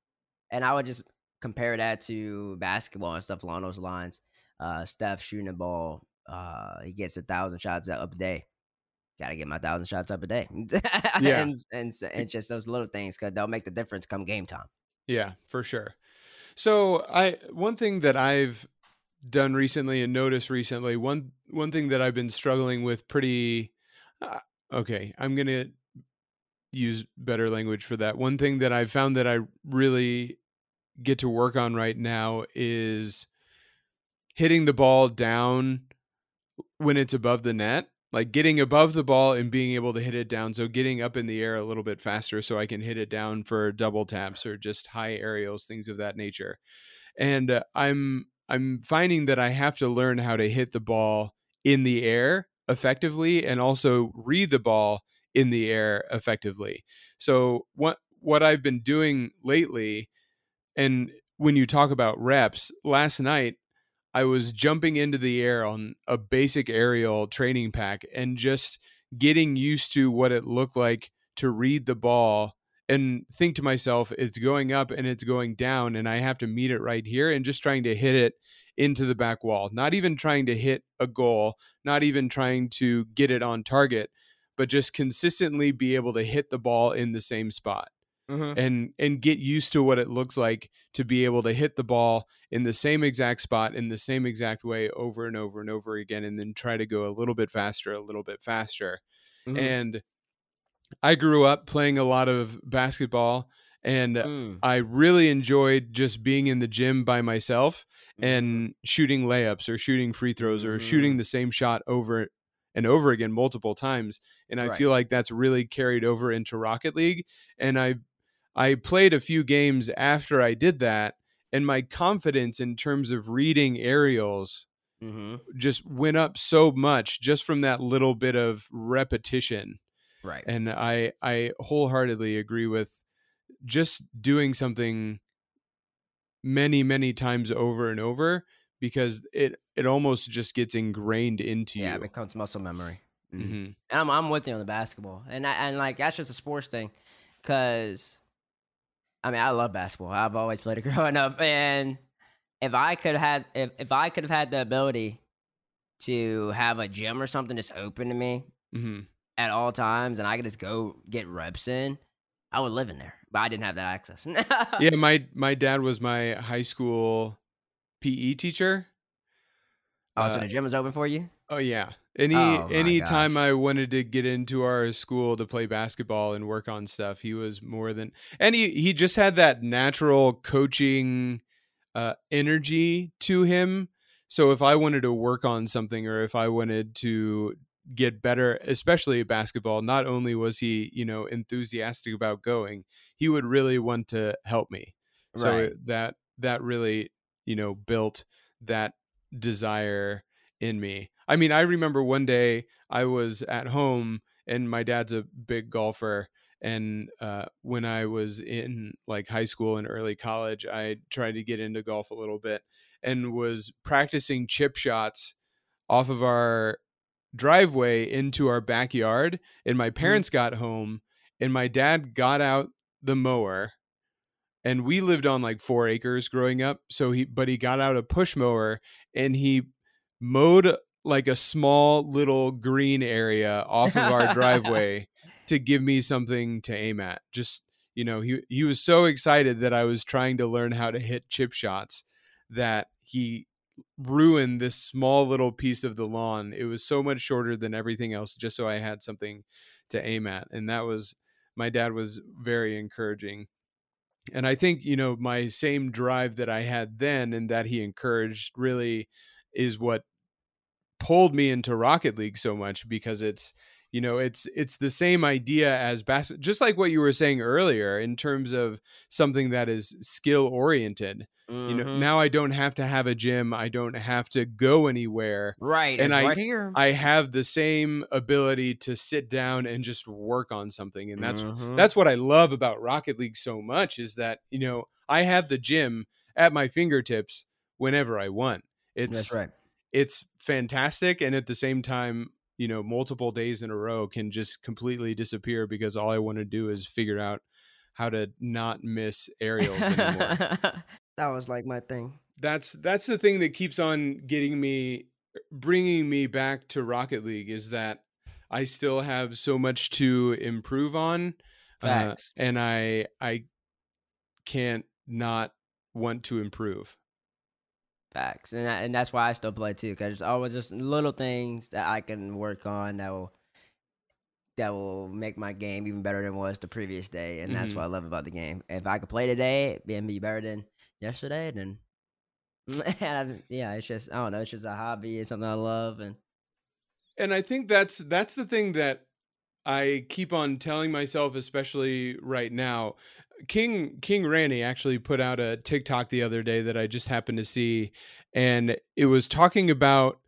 and I would just compare that to basketball and stuff along those lines. Uh, Steph shooting the ball, uh, he gets a thousand shots up a day. Got to get my thousand shots up a day. Yeah. and, and and just those little things because they'll make the difference come game time. Yeah, for sure. So I one thing that I've done recently and noticed recently one one thing that I've been struggling with pretty uh, okay, I'm going to use better language for that. One thing that I've found that I really get to work on right now is hitting the ball down when it's above the net like getting above the ball and being able to hit it down. So getting up in the air a little bit faster so I can hit it down for double taps or just high aerials, things of that nature. And uh, I'm I'm finding that I have to learn how to hit the ball in the air effectively and also read the ball in the air effectively. So what what I've been doing lately and when you talk about reps, last night I was jumping into the air on a basic aerial training pack and just getting used to what it looked like to read the ball and think to myself, it's going up and it's going down, and I have to meet it right here, and just trying to hit it into the back wall. Not even trying to hit a goal, not even trying to get it on target, but just consistently be able to hit the ball in the same spot Mm-hmm. and and get used to what it looks like to be able to hit the ball in the same exact spot in the same exact way over and over and over again and then try to go a little bit faster a little bit faster Mm-hmm. and i grew up playing a lot of basketball and Mm. i really enjoyed just being in the gym by myself Mm-hmm. and shooting layups or shooting free throws or shooting the same shot over and over again multiple times and i Right. feel like that's really carried over into rocket league and i i played a few games after i did that and my confidence in terms of reading aerials Mm-hmm. just went up so much just from that little bit of repetition Right. and i i wholeheartedly agree with just doing something many many times over and over because it it almost just gets ingrained into yeah, you it becomes muscle memory. Mhm. hmm I'm I'm with you on the basketball, and I, and like that's just a sports thing, because I mean I love basketball. I've always played it growing up, and if I could have if if I could have had the ability to have a gym or something just open to me hmm at all times, and I could just go get reps in, I would live in there. But I didn't have that access. yeah my my dad was my high school pe teacher Oh, so Uh, the gym was open for you? oh yeah any Oh, any gosh. time i wanted to get into our school to play basketball and work on stuff he was more than and he he just had that natural coaching uh energy to him so if i wanted to work on something or if i wanted to get better especially at basketball not only was he you know enthusiastic about going he would really want to help me so Right. it- that that really you know built that desire in me i mean i remember one day i was at home and my dad's a big golfer and uh, when i was in like high school and early college i tried to get into golf a little bit and was practicing chip shots off of our driveway into our backyard and my parents got home and my dad got out the mower and we lived on like four acres growing up so he but he got out a push mower and he mowed like a small little green area off of our driveway to give me something to aim at. Just you know he he was so excited that i was trying to learn how to hit chip shots that he ruined this small little piece of the lawn. It was so much shorter than everything else just so i had something to aim at and that was my dad was very encouraging. And i think you know my same drive that i had then and that he encouraged really is what pulled me into rocket league so much because it's you know it's it's the same idea as bas- just like what you were saying earlier in terms of something that is skill oriented Mm-hmm. you know now i don't have to have a gym i don't have to go anywhere right, and it's I- right here. i have the same ability to sit down and just work on something and that's Mhm. that's what i love about rocket league so much is that you know i have the gym at my fingertips whenever i want it's that's right. It's fantastic and at the same time you know multiple days in a row can just completely disappear because all i want to do is figure out how to not miss aerials anymore. That was like my thing. that's that's the thing that keeps on getting me bringing me back to rocket league is that i still have so much to improve on uh, and i i can't not want to improve Facts, and that, and that's why I still play too, because it's always just little things that I can work on that will that will make my game even better than it was the previous day, and that's Mhm. what I love about the game. If I could play today and be better than yesterday, then and yeah, it's just I don't know, it's just a hobby, it's something I love, and and i think that's that's the thing that i keep on telling myself especially right now king king randy actually put out a tiktok the other day that i just happened to see and it was talking about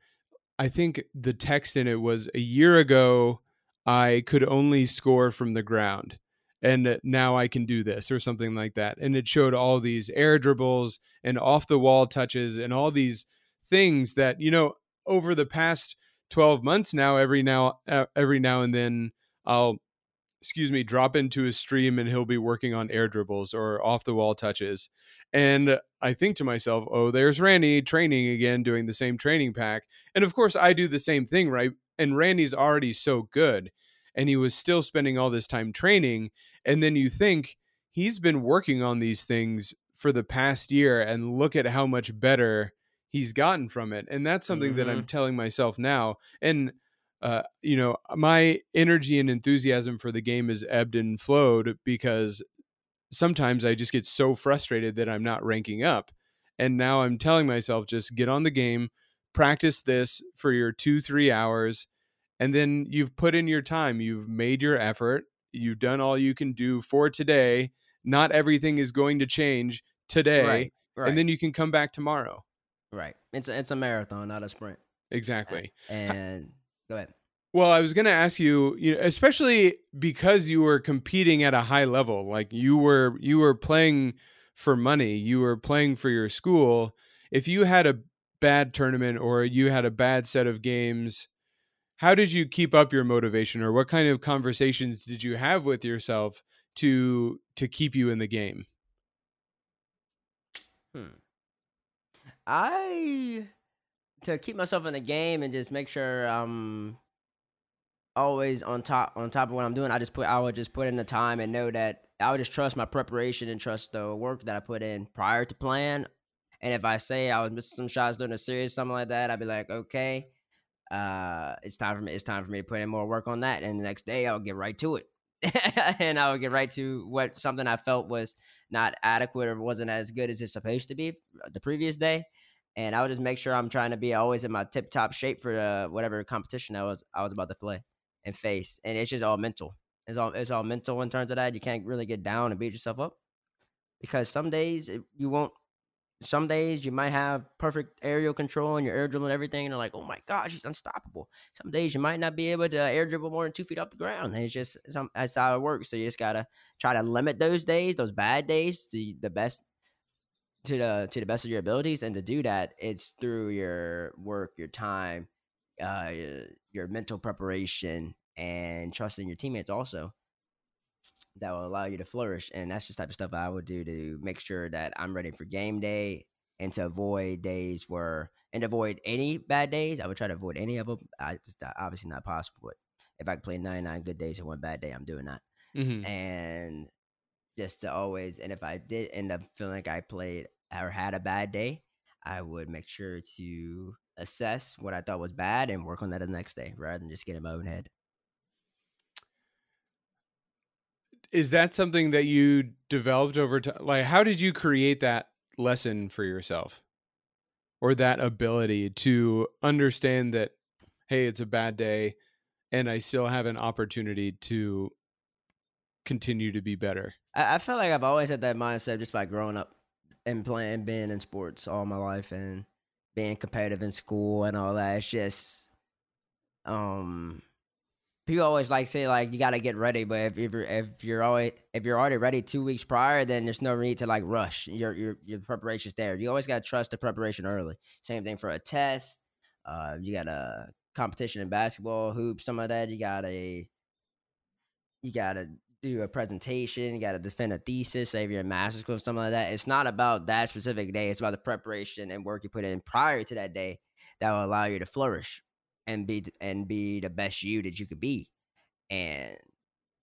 i think the text in it was a year ago i could only score from the ground and now i can do this or something like that and it showed all these air dribbles and off the wall touches and all these things that you know over the past 12 months now every now uh, every now and then I'll excuse me drop into a stream and he'll be working on air dribbles or off the wall touches. And I think to myself oh there's Randy training again doing the same training pack. And of course I do the same thing right? And Randy's already so good and he was still spending all this time training. And then you think he's been working on these things for the past year and look at how much better he's gotten from it. And that's something that i'm mm-hmm. telling myself now. And uh, you know my energy and enthusiasm for the game is ebbed and flowed because sometimes i just get so frustrated that i'm not ranking up and now i'm telling myself just get on the game practice this for your two three hours and then you've put in your time you've made your effort you've done all you can do for today not everything is going to change today right, right, and then you can come back tomorrow right. It's a, it's a marathon, not a sprint. exactly And go ahead. well i was going to ask you, you know, especially because you were competing at a high level like you were you were playing for money you were playing for your school if you had a bad tournament or you had a bad set of games how did you keep up your motivation or what kind of conversations did you have with yourself to to keep you in the game Hmm. I to keep myself in the game and just make sure I'm always on top on top of what I'm doing. I just put I would just put in the time and know that I would just trust my preparation and trust the work that I put in prior to playing. And if I say I was missing some shots during a series, something like that, I'd be like, okay, uh, it's time for me. It's time for me to put in more work on that. And the next day, I'll get right to it. and I would get right to what something I felt was not adequate or wasn't as good as it's supposed to be uh, the previous day. And I would just make sure I'm trying to be always in my tip top shape for uh, whatever competition I was I was about to play and face. And it's just all mental. It's all it's all mental in terms of that. You can't really get down and beat yourself up because some days you won't. Some days you might have perfect aerial control and your air dribble and everything, and you're like, "Oh my gosh, he's unstoppable." Some days you might not be able to air dribble more than two feet off the ground. And it's just some that's how it works. So you just gotta try to limit those days, those bad days, to the best to the to the best of your abilities. And to do that, it's through your work, your time, uh, your, your mental preparation, and trusting your teammates also that will allow you to flourish. And that's just the type of stuff I would do to make sure that I'm ready for game day and to avoid days where and avoid any bad days. I would try to avoid any of them. I just obviously not possible, but if I could play 99 good days and one bad day, I'm doing that. mm-hmm. And just to always, and if I did end up feeling like I played or had a bad day, I would make sure to assess what I thought was bad and work on that the next day rather than just get in my own head. is that something that you developed over time like how did you create that lesson for yourself or that ability to understand that hey it's a bad day and I still have an opportunity to continue to be better. I, I feel like I've always had that mindset just by growing up and playing, being in sports all my life, and being competitive in school and all that. It's just, um, people always like say like you got to get ready, but if, if you're if you're always if you're already ready two weeks prior, then there's no need to like rush. Your your your preparation's there. You always got to trust the preparation early. Same thing for a test. Uh, you got a competition in basketball, hoops, some of that. You got a you got to do a presentation. You got to defend a thesis. You're in master's school, something like that. It's not about that specific day. It's about the preparation and work you put in prior to that day that will allow you to flourish and be and be the best you that you could be. And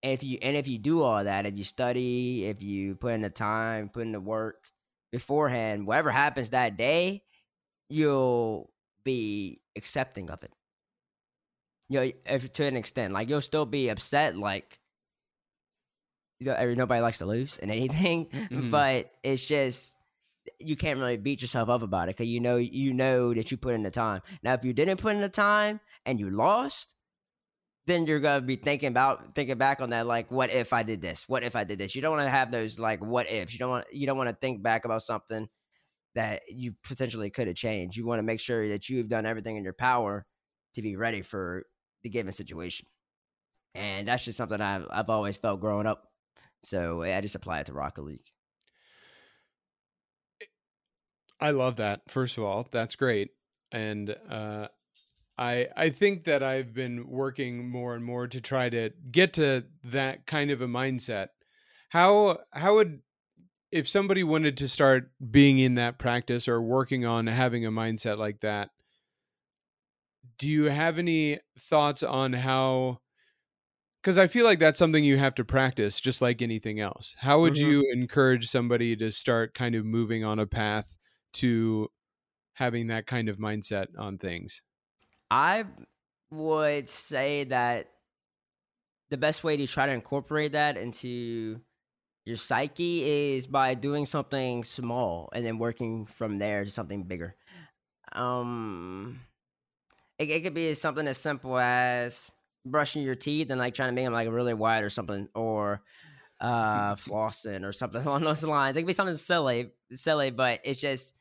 if you and if you do all that, if you study, if you put in the time, put in the work beforehand, whatever happens that day, you'll be accepting of it. You know, if to an extent, like you'll still be upset, like you know, nobody likes to lose in anything, mm-hmm. but it's just you can't really beat yourself up about it because you know you know that you put in the time. Now, if you didn't put in the time and you lost, then you're gonna be thinking about thinking back on that like, what if I did this? What if I did this? You don't want to have those like what ifs. You don't want you don't want to think back about something that you potentially could have changed. You want to make sure that you've done everything in your power to be ready for the given situation. And that's just something I've I've always felt growing up. So I just apply it to Rocket League. I love that. First of all, that's great, and uh, I I think that I've been working more and more to try to get to that kind of a mindset. How how would if somebody wanted to start being in that practice or working on having a mindset like that? Do you have any thoughts on how? Because I feel like that's something you have to practice, just like anything else. How would mm-hmm. you encourage somebody to start kind of moving on a path to having that kind of mindset on things? I would say that the best way to try to incorporate that into your psyche is by doing something small and then working from there to something bigger. Um, it, it could be something as simple as brushing your teeth and like trying to make them like really white or something, or uh flossing or something along those lines. It could be something silly, silly, but it's just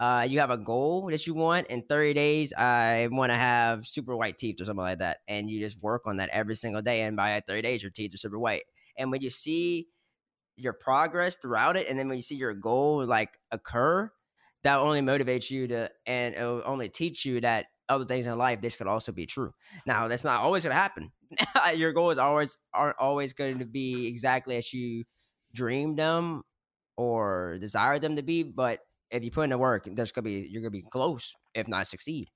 uh, you have a goal that you want in 30 days i want to have super white teeth or something like that and you just work on that every single day and by 30 days your teeth are super white and when you see your progress throughout it and then when you see your goal like occur that only motivates you to and it will only teach you that other things in life this could also be true now that's not always going to happen your goals always aren't always going to be exactly as you dreamed them or desired them to be but if you put in the work, there's gonna be you're gonna be close, if not succeed.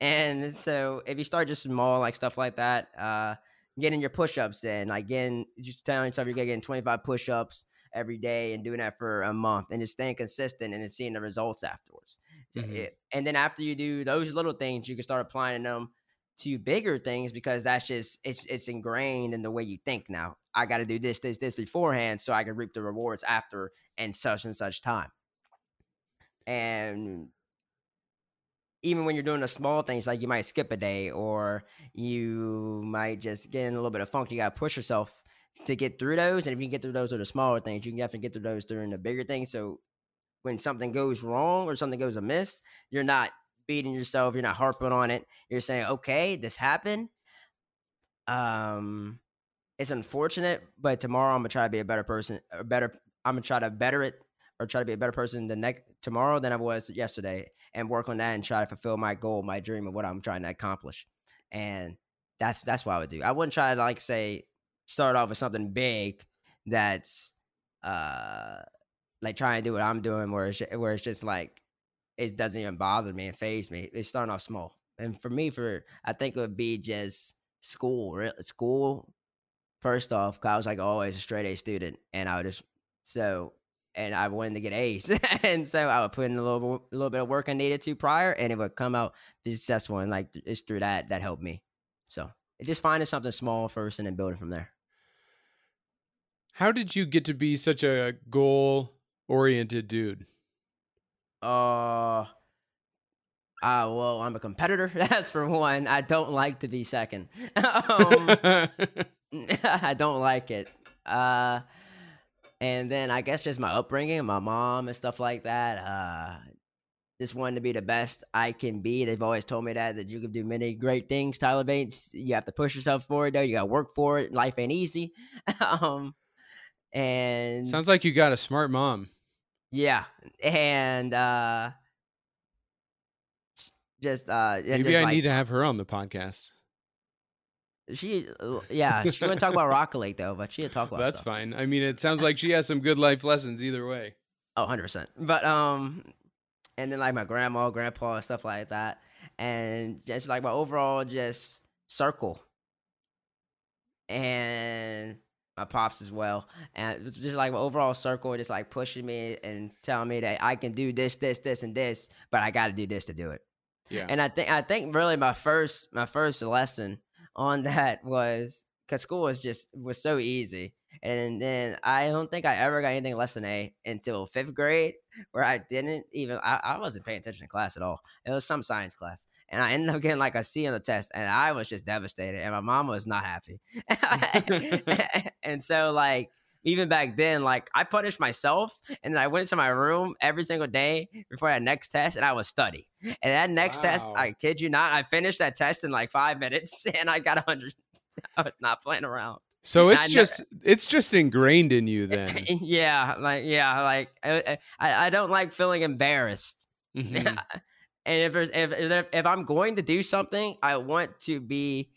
And so if you start just small, like stuff like that, uh, getting your push-ups in, like getting just telling yourself you're getting 25 push-ups every day and doing that for a month and just staying consistent and then seeing the results afterwards. Mm-hmm. It, and then after you do those little things, you can start applying them to bigger things because that's just it's it's ingrained in the way you think now. I got to do this, this, this beforehand so I can reap the rewards after and such and such time and even when you're doing the small things like you might skip a day or you might just get in a little bit of funk you got to push yourself to get through those and if you can get through those with the smaller things you can definitely get through those during the bigger things so when something goes wrong or something goes amiss you're not beating yourself you're not harping on it you're saying okay this happened um it's unfortunate but tomorrow i'm gonna try to be a better person a better i'm gonna try to better it or try to be a better person the next tomorrow than I was yesterday and work on that and try to fulfill my goal, my dream of what I'm trying to accomplish. And that's that's what I would do. I wouldn't try to like say start off with something big that's uh like trying to do what I'm doing where it's where it's just like it doesn't even bother me and phase me. It's starting off small. And for me, for I think it would be just school. School, first off, cause I was like always a straight A student, and I would just so and I wanted to get A's, and so I would put in a little a little bit of work I needed to prior, and it would come out successful. And like it's through that that helped me. So just finding something small first, and then building from there. How did you get to be such a goal oriented dude? Uh, Uh, well, I'm a competitor. That's for one. I don't like to be second. um, I don't like it. Uh, and then I guess just my upbringing, my mom and stuff like that. Uh, just wanting to be the best I can be. They've always told me that that you can do many great things, Tyler Bates. You have to push yourself for it though. You got to work for it. Life ain't easy. um, and sounds like you got a smart mom. Yeah, and uh, just uh, maybe just I like, need to have her on the podcast. She, yeah, she wouldn't talk about Rocket League though, but she'd talk about. That's stuff. fine. I mean, it sounds like she has some good life lessons either way. Oh, 100 percent. But um, and then like my grandma, grandpa, and stuff like that, and just like my overall just circle, and my pops as well, and just like my overall circle, just like pushing me and telling me that I can do this, this, this, and this, but I got to do this to do it. Yeah. And I think I think really my first my first lesson on that was because school was just was so easy. And then I don't think I ever got anything less than A until fifth grade, where I didn't even I, I wasn't paying attention to class at all. It was some science class, and I ended up getting like a C on the test, and I was just devastated, and my mom was not happy. and so like even back then, like I punished myself and I went into my room every single day before that next test and I would study. And that next wow. test, I kid you not, I finished that test in like five minutes and I got a hundred. I was not playing around. So it's just it's just ingrained in you then. yeah, like yeah, like I I, I don't like feeling embarrassed. Mm-hmm. And if there's if, if if I'm going to do something, I want to be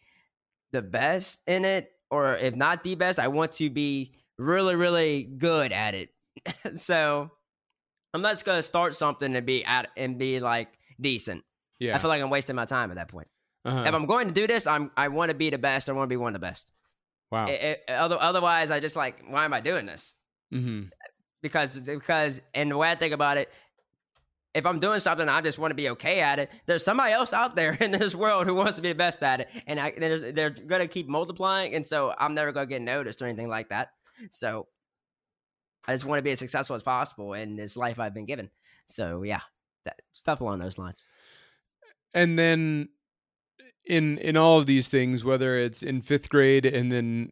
the best in it, or if not the best, I want to be really, really good at it. so I'm not just gonna start something and be at and be like decent. Yeah, I feel like I'm wasting my time at that point. Uh-huh. If I'm going to do this, I'm I want to be the best. I want to be one of the best. Wow. It, it, otherwise, I just like, why am I doing this? Mm-hmm. Because because and the way I think about it, if I'm doing something, I just want to be okay at it. There's somebody else out there in this world who wants to be the best at it, and I, they're, they're gonna keep multiplying, and so I'm never gonna get noticed or anything like that. So I just want to be as successful as possible in this life I've been given. So yeah, that stuff along those lines. And then in in all of these things, whether it's in fifth grade and then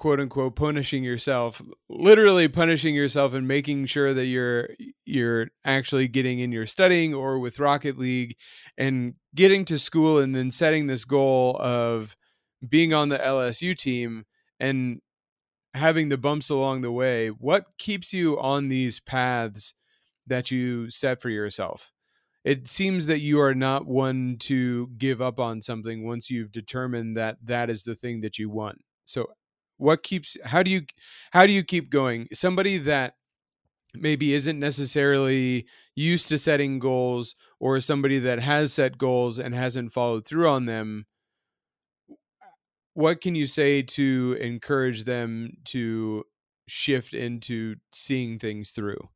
quote unquote punishing yourself, literally punishing yourself and making sure that you're you're actually getting in your studying or with Rocket League and getting to school and then setting this goal of being on the LSU team and having the bumps along the way, what keeps you on these paths that you set for yourself? It seems that you are not one to give up on something once you've determined that that is the thing that you want. So, what keeps how do you how do you keep going? Somebody that maybe isn't necessarily used to setting goals or somebody that has set goals and hasn't followed through on them what can you say to encourage them to shift into seeing things through?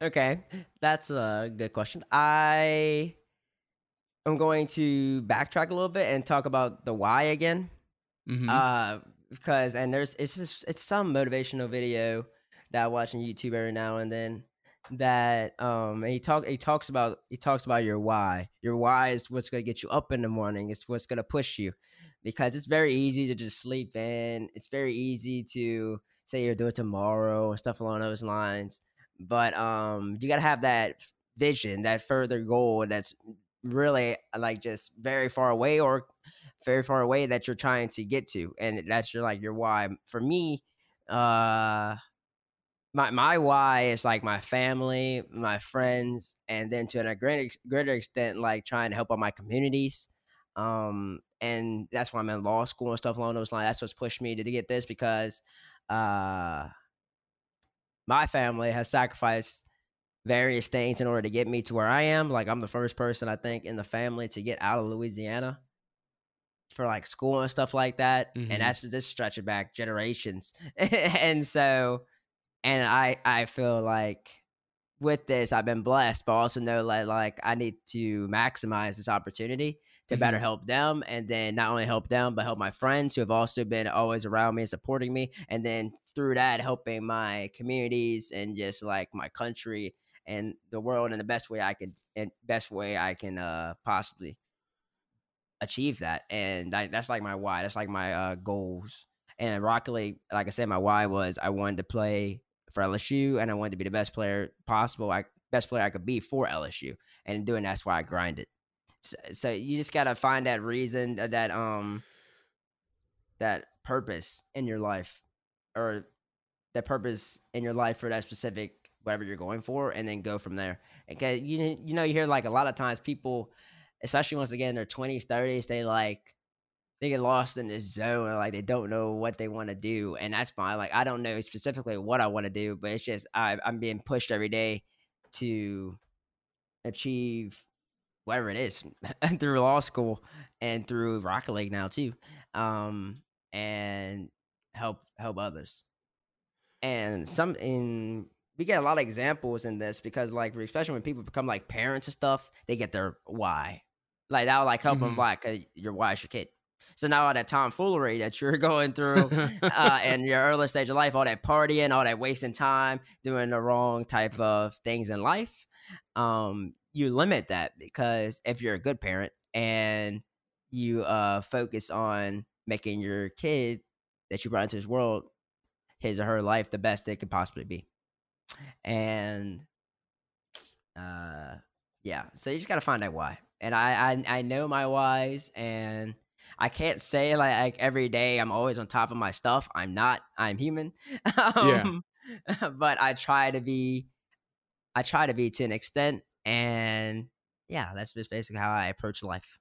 Okay, that's a good question. I am going to backtrack a little bit and talk about the why again. Mm-hmm. Uh, because and there's it's just it's some motivational video that I watch on YouTube every now and then that um and he talk he talks about he talks about your why. Your why is what's gonna get you up in the morning. It's what's gonna push you because it's very easy to just sleep in. It's very easy to say you'll do it tomorrow and stuff along those lines. But um, you got to have that vision, that further goal that's really like just very far away or very far away that you're trying to get to, and that's your like your why. For me, uh, my my why is like my family, my friends, and then to a greater greater extent, like trying to help out my communities. Um, and that's why I'm in law school and stuff along those lines. That's what's pushed me to, to get this because uh, my family has sacrificed various things in order to get me to where I am. Like I'm the first person I think in the family to get out of Louisiana for like school and stuff like that. Mm-hmm. And that's just stretching back generations. and so and I I feel like with this I've been blessed, but also know that like I need to maximize this opportunity to better Mm-hmm. help them and then not only help them but help my friends who have also been always around me and supporting me and then through that helping my communities and just like my country and the world in the best way I could and best way I can uh possibly achieve that. And I, that's like my why. That's like my uh goals. And Rocket League, like I said, my why was I wanted to play for LSU and I wanted to be the best player possible. I best player I could be for LSU. And doing that's why I grinded. So, so you just gotta find that reason uh, that um that purpose in your life or that purpose in your life for that specific whatever you're going for and then go from there okay you, you know you hear like a lot of times people especially once again in their 20s 30s they like they get lost in this zone like they don't know what they want to do and that's fine like i don't know specifically what i want to do but it's just I, i'm being pushed every day to achieve whatever it is through law school and through rocket league now too um and help help others. And some in we get a lot of examples in this because like especially when people become like parents and stuff they get their why like that'll like help mm-hmm. them like your why is your kid so now all that tomfoolery that you're going through uh, in your early stage of life all that partying all that wasting time doing the wrong type of things in life um you limit that because if you're a good parent and you uh focus on making your kid that you brought into this world his or her life the best it could possibly be. And uh yeah, so you just gotta find out why. And I I, I know my whys and I can't say like, like, every day I'm always on top of my stuff. I'm not. I'm human. um, yeah. But I try to be. I try to be to an extent, and yeah, that's just basically how I approach life.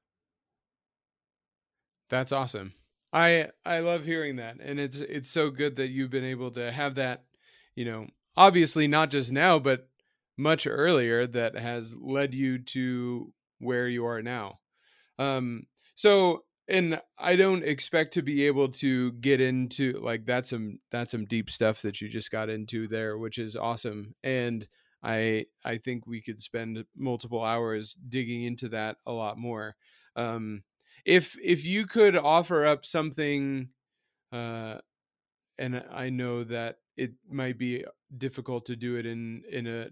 That's awesome. I I love hearing that, and it's it's so good that you've been able to have that, you know, obviously not just now, but much earlier that has led you to where you are now. Um, so and I don't expect to be able to get into like that's some that's some deep stuff that you just got into there, which is awesome. And I I think we could spend multiple hours digging into that a lot more. Um, if if you could offer up something uh and i know that it might be difficult to do it in in a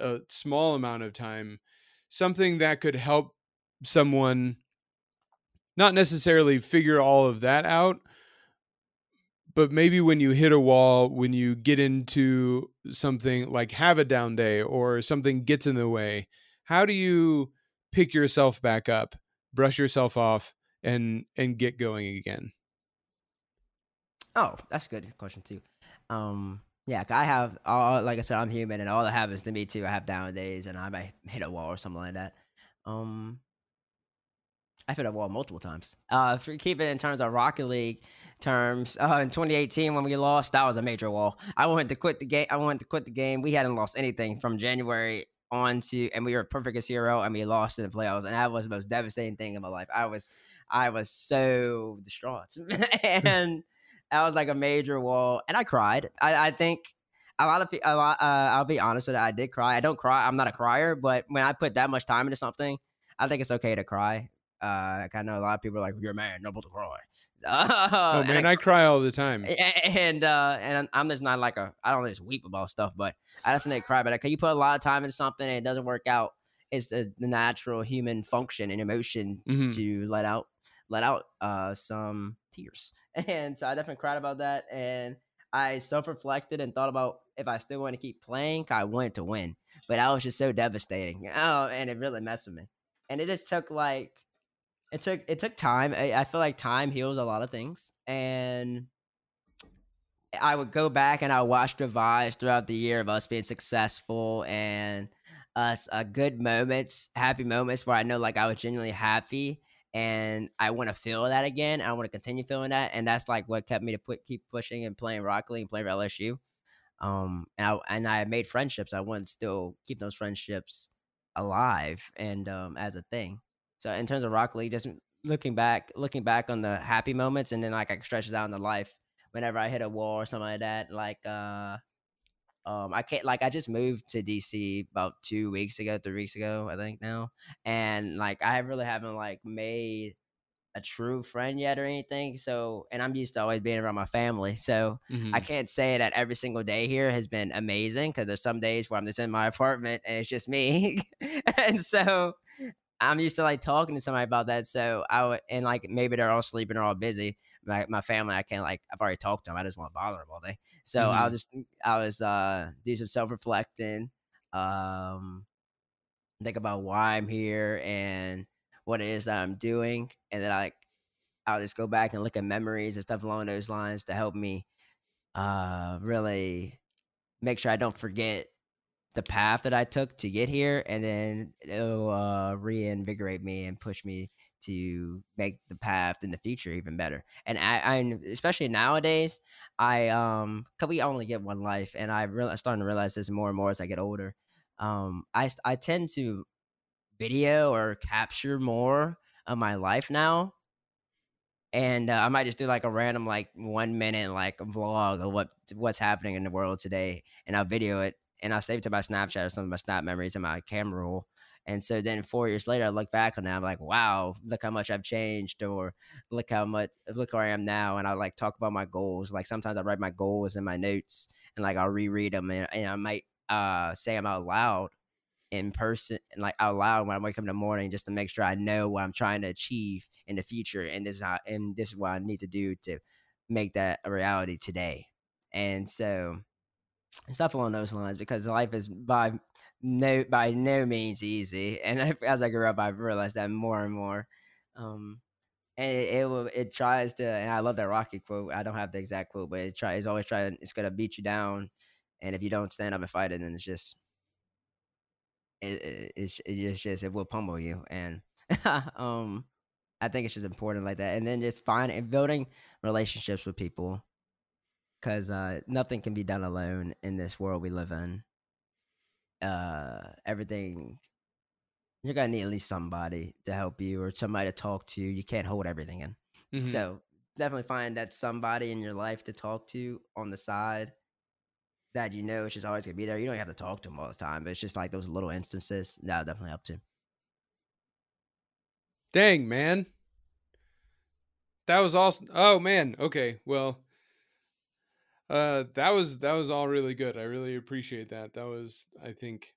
a small amount of time something that could help someone not necessarily figure all of that out but maybe when you hit a wall when you get into something like have a down day or something gets in the way how do you pick yourself back up brush yourself off and and get going again? Oh that's a good question too. Um yeah i have all like i said i'm human and all that happens to me too i have down days and i might hit a wall or something like that um I've hit a wall multiple times. Uh, for keep it in terms of Rocket League terms, uh, in 2018 when we lost, that was a major wall. I wanted to quit the game. I wanted to quit the game. We hadn't lost anything from January on to and we were perfect as hero and we lost in the playoffs and that was the most devastating thing in my life. I was I was so distraught. and that was like a major wall and I cried. I, I think a lot of a lot uh, I'll be honest with it, I did cry. I don't cry. I'm not a crier, but when I put that much time into something, I think it's okay to cry. Uh, I know a lot of people are like, "You're a man, noble to cry." Uh, oh man, I, I, cry all the time. And uh, and I'm just not like a I don't just weep about stuff, but I definitely cry. But like, you put a lot of time into something and it doesn't work out, it's the, the natural human function and emotion mm-hmm. to let out let out uh some tears. And so I definitely cried about that, and I self reflected and thought about if I still want to keep playing. I wanted to win, but I was just so devastating. Oh, and it really messed with me. And it just took like it took it took time. I, I feel like time heals a lot of things, and I would go back and I watched the vibes throughout the year of us being successful and us uh, good moments, happy moments where I know like I was genuinely happy and I want to feel that again. I want to continue feeling that, and that's like what kept me to put keep pushing and playing Rock League and playing for LSU. Um, and I, and I made friendships. I want to still keep those friendships alive and um as a thing. So in terms of Rocket League, just looking back, looking back on the happy moments, and then like I stretches out in the life whenever I hit a wall or something like that. Like uh, um, I can't like I just moved to DC about two weeks ago, three weeks ago, I think now, and like I really haven't like made a true friend yet or anything. So, and I'm used to always being around my family. So, Mhm. I can't say that every single day here has been amazing because there's some days where I'm just in my apartment and it's just me. and so I'm used to like talking to somebody about that. So I would, and like maybe they're all sleeping or all busy. My, my family, I can't like, I've already talked to them. I just want to bother them all day. So I'll just, I was, uh, do some self reflecting, um, think about why I'm here and what it is that I'm doing. And then I, I'll just go back and look at memories and stuff along those lines to help me uh really make sure I don't forget the path that I took to get here and then it'll uh reinvigorate me and push me to make the path in the future even better. And I, I especially nowadays, I um cause we only get one life and I really starting to realize this more and more as I get older. Um I I tend to video or capture more of my life now and uh, I might just do like a random like one minute like vlog of what what's happening in the world today, and I'll video it and I'll save it to my Snapchat or some of my Snap memories in my camera roll. And so then four years later, I look back on that, I'm like, wow, look how much I've changed, or look how much, look where I am now. And I like talk about my goals. Like sometimes I write my goals in my notes, and like I'll reread them, and, and I might uh say them out loud in person and like out loud when I wake up in the morning just to make sure I know what I'm trying to achieve in the future and this is how, and this is what I need to do to make that a reality today. And so stuff along those lines because life is by no by no means easy. And as I grew up I realized that more and more. Um and it, it it tries to and I love that Rocky quote. I don't have the exact quote, but it tries It's always trying it's gonna beat you down. And if you don't stand up and fight it, then it's just it, it, it's, it's just it will pummel you and um i think it's just important like that and then just finding and building relationships with people because uh nothing can be done alone in this world we live in uh everything you're gonna need at least somebody to help you or somebody to talk to you can't hold everything in Mhm. so definitely find that somebody in your life to talk to on the side that you know just always gonna be there. You don't have to talk to them all the time, but it's just like those little instances that'll definitely help too. Dang, man. That was awesome. Oh man. Okay. Well, uh that was that was all really good. I really appreciate that. That was I think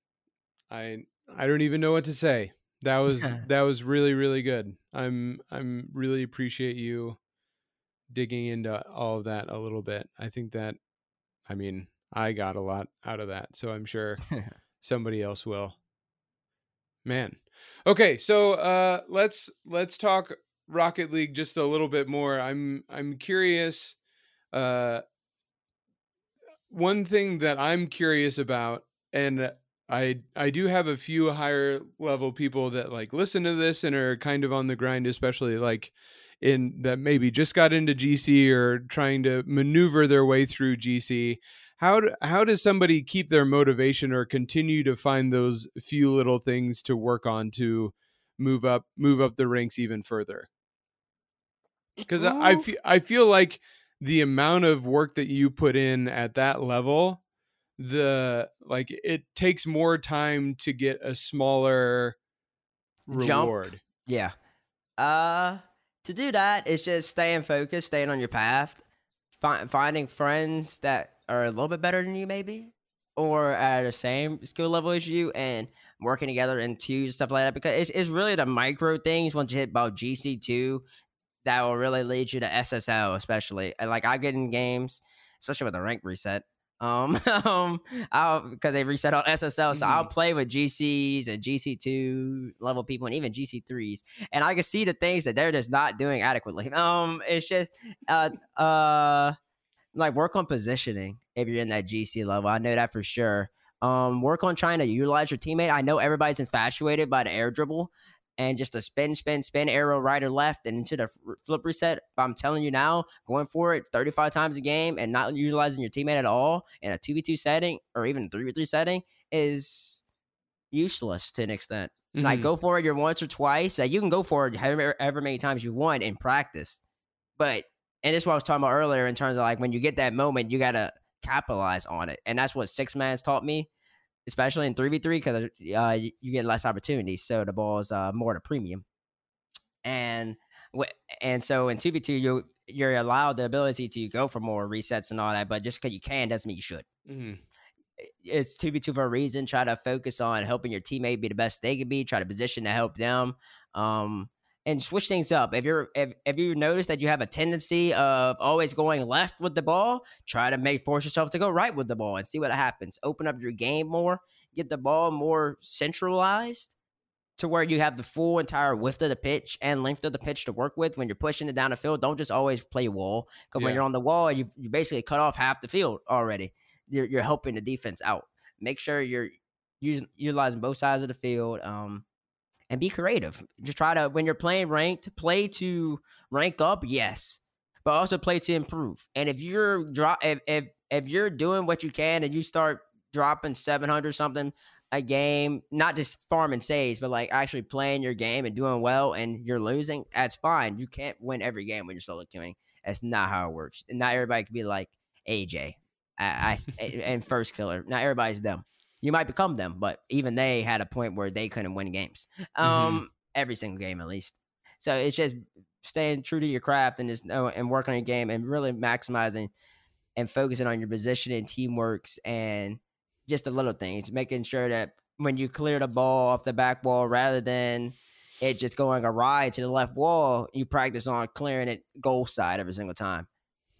I I don't even know what to say. That was that was really really good. I'm I'm really appreciate you digging into all of that a little bit. I think that I mean, I got a lot out of that, so I'm sure somebody else will. Man. Okay, so uh let's let's talk Rocket League just a little bit more. I'm I'm curious uh one thing that I'm curious about and I I do have a few higher level people that like listen to this and are kind of on the grind especially like in that maybe just got into GC or trying to maneuver their way through GC how do, how does somebody keep their motivation or continue to find those few little things to work on to move up move up the ranks even further? Because I, I feel I feel like the amount of work that you put in at that level the like it takes more time to get a smaller Jump. reward Yeah. Uh, to do that, it's just staying focused, staying on your path, fi- finding friends that are a little bit better than you, maybe, or at the same skill level as you, and working together in twos stuff like that. Because it's, it's really the micro things once you hit about GC two that will really lead you to SSL, especially. And, Like I get in games, especially with the rank reset. Um, um, I'll because they reset on SSL, so I'll play with GCs and GC two level people and even GC threes, and I can see the things that they're just not doing adequately. Um, it's just uh uh like work on positioning if you're in that GC level. I know that for sure. Um, work on trying to utilize your teammate. I know everybody's infatuated by the air dribble and just a spin, spin, spin, arrow right or left and into the flip reset. But I'm telling you now, going for it 35 times a game and not utilizing your teammate at all in a 2v2 setting or even 3v3 setting is useless to an extent. Like Mhm. go for it your once or twice. Like you can go for it however, however many times you want in practice. But and this is what I was talking about earlier in terms of like when you get that moment, you gotta capitalize on it. And that's what six mans taught me, especially in three v three, because uh, you get less opportunities. So the ball is uh, more a premium. And and so in two v two, you you're allowed the ability to go for more resets and all that, but just because you can doesn't mean you should. Mm-hmm. It's two v two for a reason. Try to focus on helping your teammate be the best they can be. Try to position to help them. Um, and switch things up. If you're if, if you notice that you have a tendency of always going left with the ball, try to make force yourself to go right with the ball and see what happens. Open up your game more, get the ball more centralized to where you have the full entire width of the pitch and length of the pitch to work with when you're pushing it down the field. Don't just always play wall because when you're on the wall, you you basically cut off half the field already. You're, you're helping the defense out. Make sure you're using utilizing both sides of the field. Um, and be creative. Just try to when you're playing ranked, play to rank up, yes, but also play to improve. And if you're drop if if if you're doing what you can and you start dropping 700 something a game, not just farming saves, but like actually playing your game and doing well and you're losing, that's fine. You can't win every game when you're solo queuing. That's not how it works. Not everybody can be like AyyJayy I, I, and FirstKiller. Not everybody's them. You might become them, but even they had a point where they couldn't win games. Um, every single game at least. So it's just staying true to your craft and just and working on your game and really maximizing and focusing on your position and teamworks and just the little things, making sure that when you clear the ball off the back wall rather than it just going awry to the left wall, you practice on clearing it goal side every single time.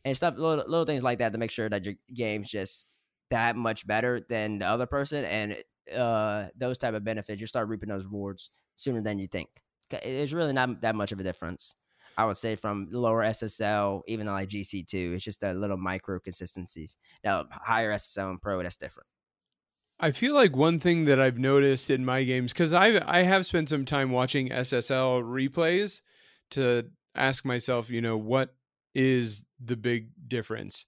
And stuff little, little things like that to make sure that your game's just that much better than the other person and uh those type of benefits you start reaping those rewards sooner than you think it's really not that much of a difference. I would say from lower SSL, even to like GC2, it's just a little micro consistencies. Now, higher SSL and pro, that's different. I feel like one thing that I've noticed in my games because I I have spent some time watching SSL replays to ask myself, you know, what is the big difference?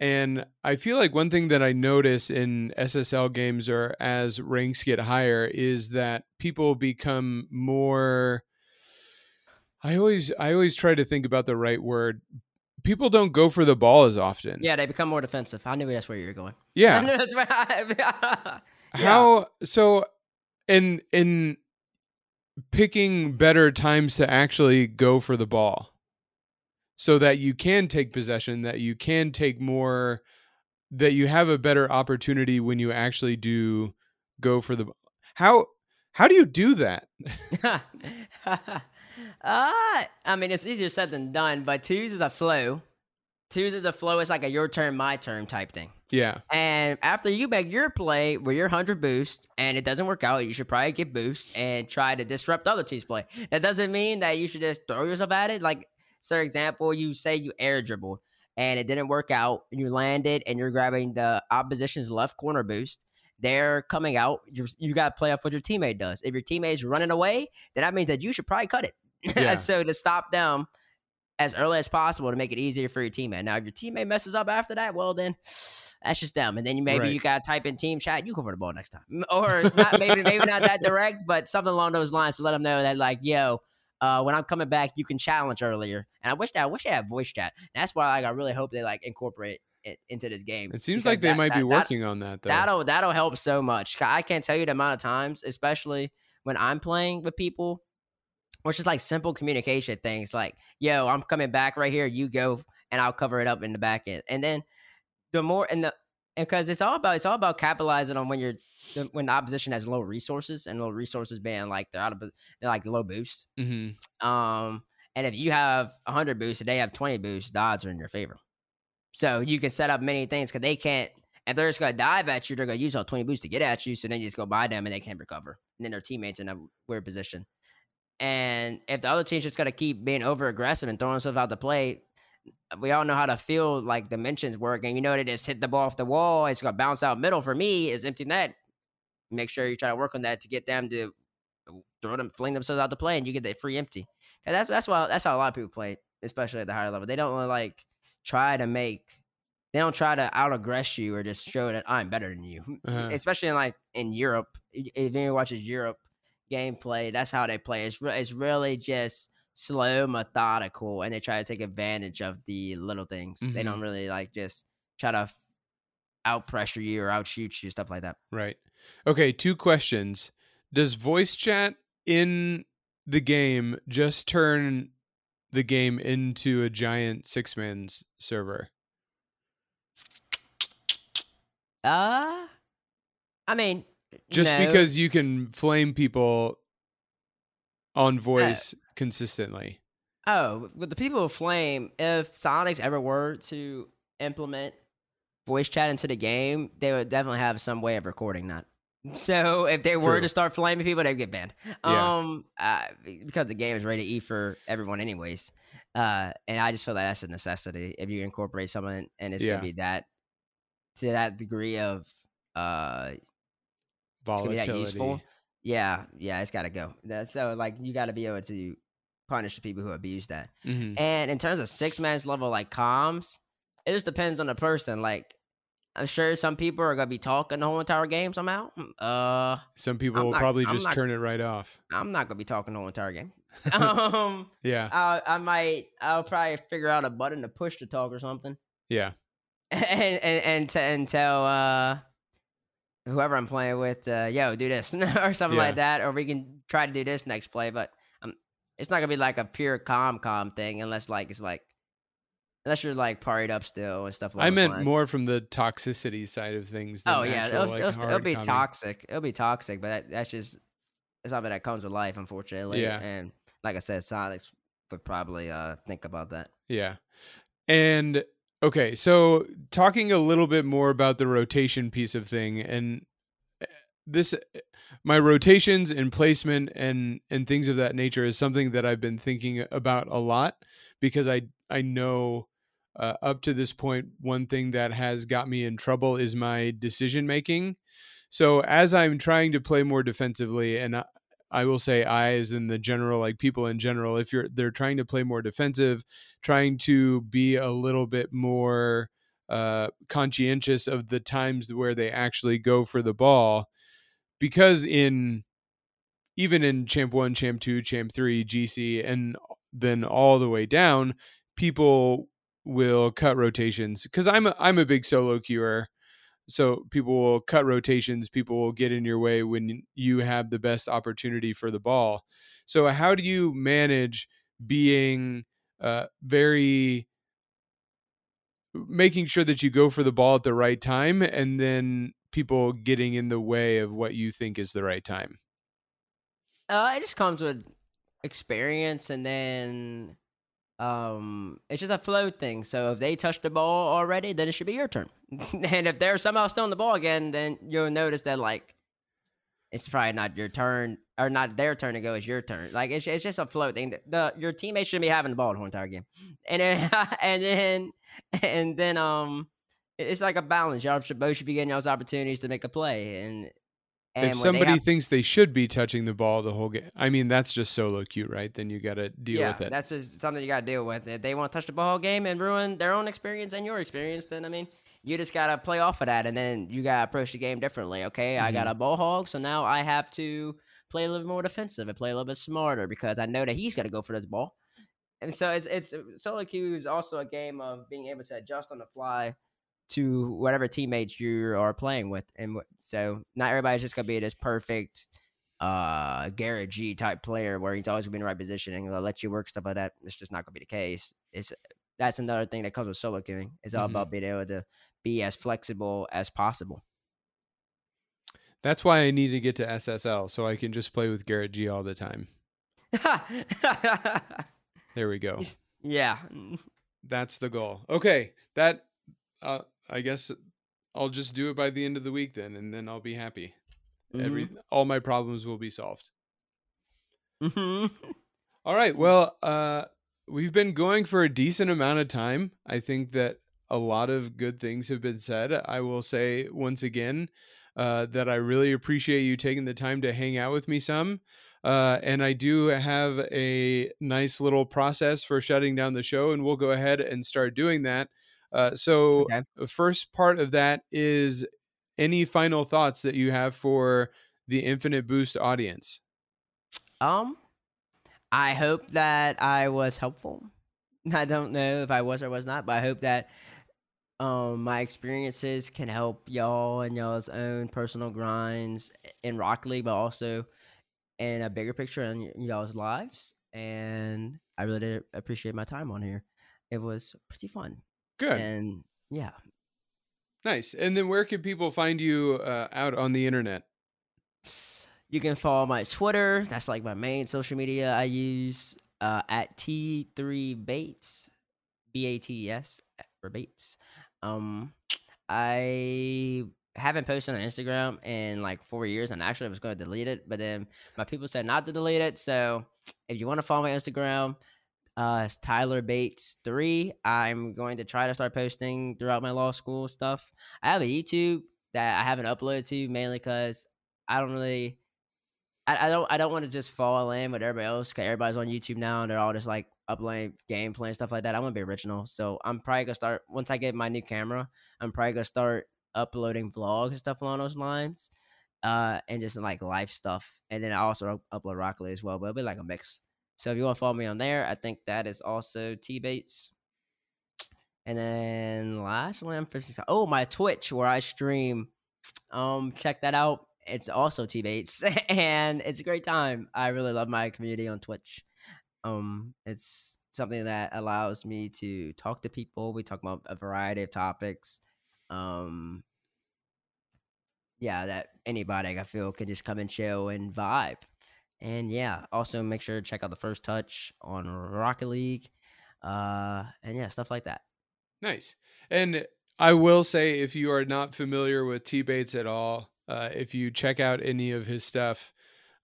And I feel like one thing that I notice in SSL games or as ranks get higher is that people become more I always I always try to think about the right word. People don't go for the ball as often. Yeah, they become more defensive. I knew that's where you were going. Yeah. that's where I, Yeah. How so in in picking better times to actually go for the ball so that you can take possession that you can take more that you have a better opportunity when you actually do go for the how how do you do that uh, I mean, it's easier said than done, but twos is a flow. Twos is a flow. It's like a your turn, my turn type thing. yeah And after you make your play with you're 100 boost and it doesn't work out, you should probably get boost and try to disrupt other teams' play. That doesn't mean that you should just throw yourself at it. Like, for example, you say you air dribbled and it didn't work out and you landed and you're grabbing the opposition's left corner boost. They're coming out. You're, you got to play off what your teammate does. If your teammate's running away, then that means that you should probably cut it. Yeah. so to stop them as early as possible to make it easier for your teammate. Now, if your teammate messes up after that, well, then that's just them. And then you maybe Right. you gotta type in team chat. You go for the ball next time, or not, maybe maybe not that direct, but something along those lines to let them know that like, yo, uh, when I'm coming back, you can challenge earlier. And I wish that I wish they had voice chat. And that's why like, I really hope they like incorporate it into this game. it seems like they that- might be that- that- working on that though That'll that'll help so much. I can't tell you the amount of times, especially when I'm playing with people, which is like simple communication things like, yo, I'm coming back right here, you go and I'll cover it up in the back end. And then the more and the because it's all about it's all about capitalizing on when you're the- when the opposition has low resources and low resources being like they're out of they're like low boost. hmm Um, and if you have 100 boosts and they have 20 boosts, the odds are in your favor. So you can set up many things because they can't. If they're just gonna dive at you, they're gonna use all 20 boosts to get at you. So then you just go by them and they can't recover. And then their teammates in a weird position. And if the other team's just gonna keep being over aggressive and throwing themselves out the play, we all know how to feel like dimensions work. And you know they just hit the ball off the wall. It's gonna bounce out middle. For me, is empty net. Make sure you try to work on that to get them to throw them, fling themselves out the play, and you get that free empty. And that's that's why that's how a lot of people play, especially at the higher level. They don't really like try to make. They don't try to out aggress you or just show that I'm better than you. Uh-huh. Especially in like in Europe, if anyone watches Europe gameplay, that's how they play. It's re- it's really just slow, methodical, and they try to take advantage of the little things. They Mhm. don't really like just try to out pressure you or outshoot you, stuff like that. Right. Okay, two questions. Does voice chat in the game just turn the game into a giant six mans server? Uh, I mean, Just no. because you can flame people on voice consistently. Oh, with the people of Flame, if Psyonix ever were to implement voice chat into the game, they would definitely have some way of recording that. So if they were True. to start flaming people, they'd get banned. Yeah. Um, uh, because the game is rated E for everyone, anyways. Uh, and I just feel that that's a necessity if you incorporate someone and it's Yeah. gonna be that to that degree of uh it's gonna be Volatility. that useful. Yeah, yeah, it's gotta go. That's so like you gotta be able to punish the people who abuse that. Mhm. And in terms of six mans level like comms, it just depends on the person. Like I'm sure some people are gonna be talking the whole entire game somehow. Mm, Uh Some people I'm will not- probably I'm just not- turn it right off. I'm not gonna be talking the whole entire game. um Yeah. I I might I'll probably figure out a button to push to talk or something. Yeah. and and and, t- and tell uh whoever I'm playing with, uh, yo, do this or something Yeah. like that, or we can try to do this next play. But um, it's not gonna be like a pure com com thing unless like it's like unless you're like partied up still and stuff. I along those meant more from the toxicity side of things. Oh yeah, actual, it'll, like, it'll, it'll be comedy. toxic. It'll be toxic, but that, that's just it's something that comes with life, unfortunately. Yeah. And like I said, Psyonix would probably uh think about that. Yeah. And okay, so talking a little bit more about the rotation piece of thing and eh, this my rotations and placement and and things of that nature is something that I've been thinking about a lot because I I know uh, up to this point one thing that has got me in trouble is my decision making. So as I'm trying to play more defensively and I, I will say I as in the general like people in general if you're they're trying to play more defensive trying to be a little bit more uh, conscientious of the times where they actually go for the ball because in even in champ 1 champ 2 champ 3 gc and then all the way down people will cut rotations because i'm a, i'm a big solo queuer. So people will cut rotations people will get in your way when you have the best opportunity for the ball. So how do you manage being uh, very making sure that you go for the ball at the right time and then people getting in the way of what you think is the right time? Uh, it just comes with experience, and then um, it's just a flow thing. So if they touch the ball already, then it should be your turn. and if they're somehow still on the ball again, then you'll notice that like it's probably not your turn or not their turn to go. It's your turn. Like it's it's just a flow thing. The, the your teammates shouldn't be having the ball the whole entire game, and then and then and then um. It's like a balance. Y'all should both should be getting those opportunities to make a play, and and if somebody have- thinks they should be touching the ball the whole game i mean that's just solo queue right then you got to deal yeah, with it that's just something you got to deal with. If they want to touch the ball game and ruin their own experience and your experience, then I mean, you just got to play off of that, and then you got to approach the game differently. Okay, I Mm-hmm. got a ball hog, so now I have to play a little bit more defensive and play a little bit smarter because I know that he's got to go for this ball. And so it's it's solo queue is also a game of being able to adjust on the fly to whatever teammates you are playing with, and so not everybody's just gonna be this perfect uh GarrettG type player where he's always gonna be in the right position and gonna let you work stuff like that. It's just not gonna be the case. It's that's another thing that comes with solo queuing. It's all Mhm. about being able to be as flexible as possible. that's why i need to get to ssl so i can just play with GarrettG all the time there we go yeah. that's the goal okay that uh, i guess i'll just do it by the end of the week then and then i'll be happy every all my problems will be solved Mhm. All right. Well, uh, we've been going for a decent amount of time. I think that a lot of good things have been said. I will say once again uh, that I really appreciate you taking the time to hang out with me some. Uh, and I do have a nice little process for shutting down the show, and we'll go ahead and start doing that. Uh, so, Okay. the first part of that is any final thoughts that you have for the Infinite Boost audience? Um, I hope that I was helpful. I don't know if I was or was not, but I hope that um my experiences can help y'all and y'all's own personal grinds in Rock League, but also in a bigger picture in y'all's lives. and I really did appreciate my time on here. It was pretty fun. Good. And yeah. Nice. And then where can people find you uh, out on the internet? You can follow my Twitter. That's like my main social media I use uh, at T3 Bates, B A T S for Bates. Um, I haven't posted on Instagram in like four years, and actually I was going to delete it, but then my people said not to delete it. So if you want to follow my Instagram, uh, Tyler Bates three. I'm going to try to start posting throughout my law school stuff. I have a YouTube that I haven't uploaded to mainly because I don't really. I, I don't. I don't want to just fall in with everybody else. Cause everybody's on YouTube now, and they're all just like uploading gameplay and stuff like that. I want to be original, so I'm probably gonna start once I get my new camera. I'm probably gonna start uploading vlogs and stuff along those lines, uh, and just like life stuff. And then I also upload Rocket League as well, but it'll be like a mix. So if you want to follow me on there, I think that is also T Bates. And then lastly, I'm oh my Twitch where I stream. Um, check that out. It's also T Bates, and it's a great time. I really love my community on Twitch. Um, it's something that allows me to talk to people. We talk about a variety of topics. Um, yeah, that anybody I feel can just come and chill and vibe. And yeah, also make sure to check out the first touch on Rocket League. Uh, and yeah, stuff like that. Nice. And I will say, if you are not familiar with T Bates at all, uh, if you check out any of his stuff,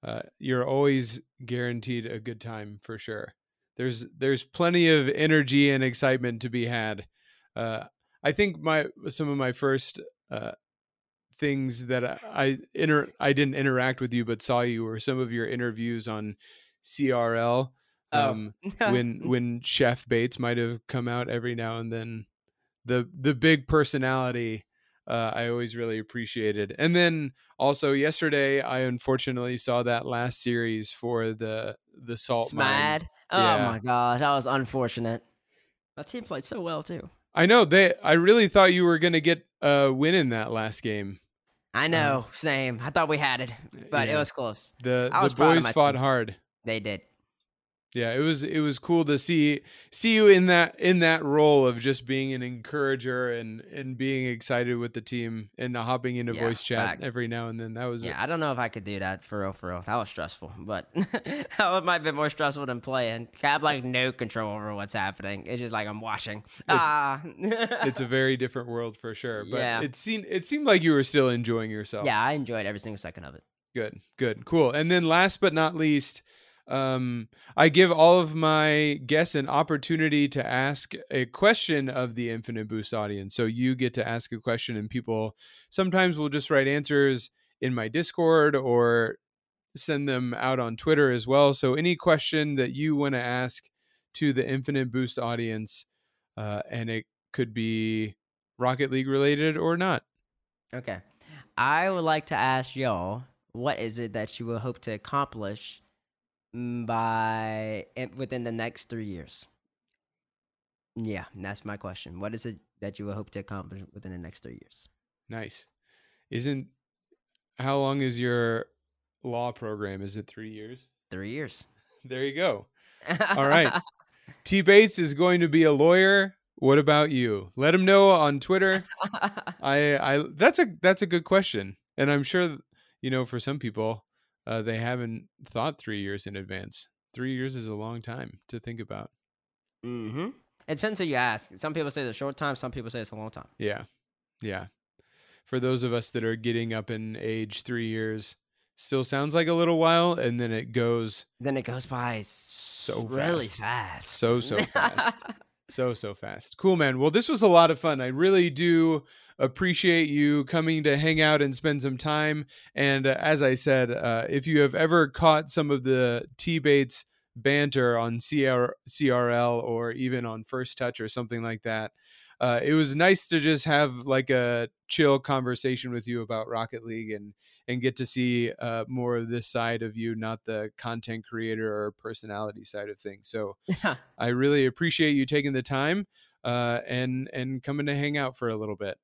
uh, you're always guaranteed a good time for sure. There's there's plenty of energy and excitement to be had. Uh, I think my some of my first uh, things that I, I inter I didn't interact with you, but saw you were some of your interviews on CRL. Oh. Um, when when Chef Bates might have come out every now and then, the the big personality uh, I always really appreciated. And then also yesterday, I unfortunately saw that last series for the the salt mine. Mad. Oh Yeah. my gosh, that was unfortunate. My team played so well too. I know they. I really thought you were gonna get a win in that last game. I uh-huh. know, same. I thought we had it, but Yeah. it was close. The I the was proud boys fought team. hard. They did. Yeah, it was it was cool to see see you in that in that role of just being an encourager and and being excited with the team and hopping into Yeah, voice chat fact. every now and then. That was Yeah, I don't know if I could do that for real. For real, that was stressful. But that might be more stressful than playing. I have like no control over what's happening. It's just like I'm watching. ah, it's a very different world for sure. But Yeah. it seemed it seemed like you were still enjoying yourself. yeah, I enjoyed every single second of it. Good, good, cool. And then last but not least, um, I give all of my guests an opportunity to ask a question of the Infinite Boost audience. So you get to ask a question, and people sometimes will just write answers in my Discord or send them out on Twitter as well. So any question that you want to ask to the Infinite Boost audience, uh, and it could be Rocket League related or not. Okay, I would like to ask y'all, what is it that you will hope to accomplish Mm, by within the next three years? Yeah, that's my question. What is it that you will hope to accomplish within the next three years? Nice. Isn't how long is your law program? Is it three years? Three years. There you go. All right. T Bates is going to be a lawyer. What about you? Let him know on Twitter. I I that's a that's a good question. And I'm sure you know for some people uh, they haven't thought 3 years in advance. 3 years is a long time to think about. mm-hmm. It depends who you ask. Some people say it's a short time. Some people say it's a long time. Yeah. Yeah. For those of us that are getting up in age 3 years still sounds like a little while and then it goes Then it goes by so So really fast. fast. So, so fast. So, so fast. Cool, man. Well, this was a lot of fun. I really do appreciate you coming to hang out and spend some time. And uh, as I said, uh, if you have ever caught some of the T Bates banter on CR- CRL or even on First Touch or something like that, uh, it was nice to just have like a chill conversation with you about Rocket League and and get to see uh, more of this side of you, not the content creator or personality side of things. So I really appreciate you taking the time uh, and and coming to hang out for a little bit.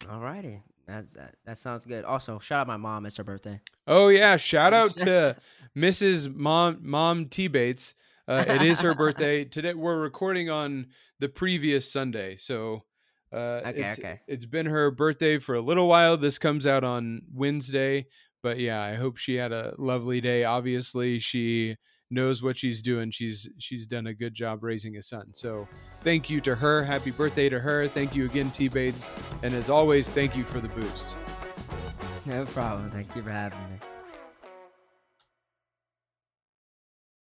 Alrighty. That's that. That sounds good. Also, shout out my mom. It's her birthday. Oh yeah, shout out to Mrs. Mom Mom T Bates. Uh, it is her birthday today. We're recording on the previous Sunday, so uh, Okay, it's, okay. it's been her birthday for a little while. This comes out on Wednesday, but yeah, I hope she had a lovely day. Obviously, she knows what she's doing. She's she's done a good job raising a son. So thank you to her. Happy birthday to her. Thank you again, T Bates. And as always, thank you for the boost. No problem. Thank you for having me.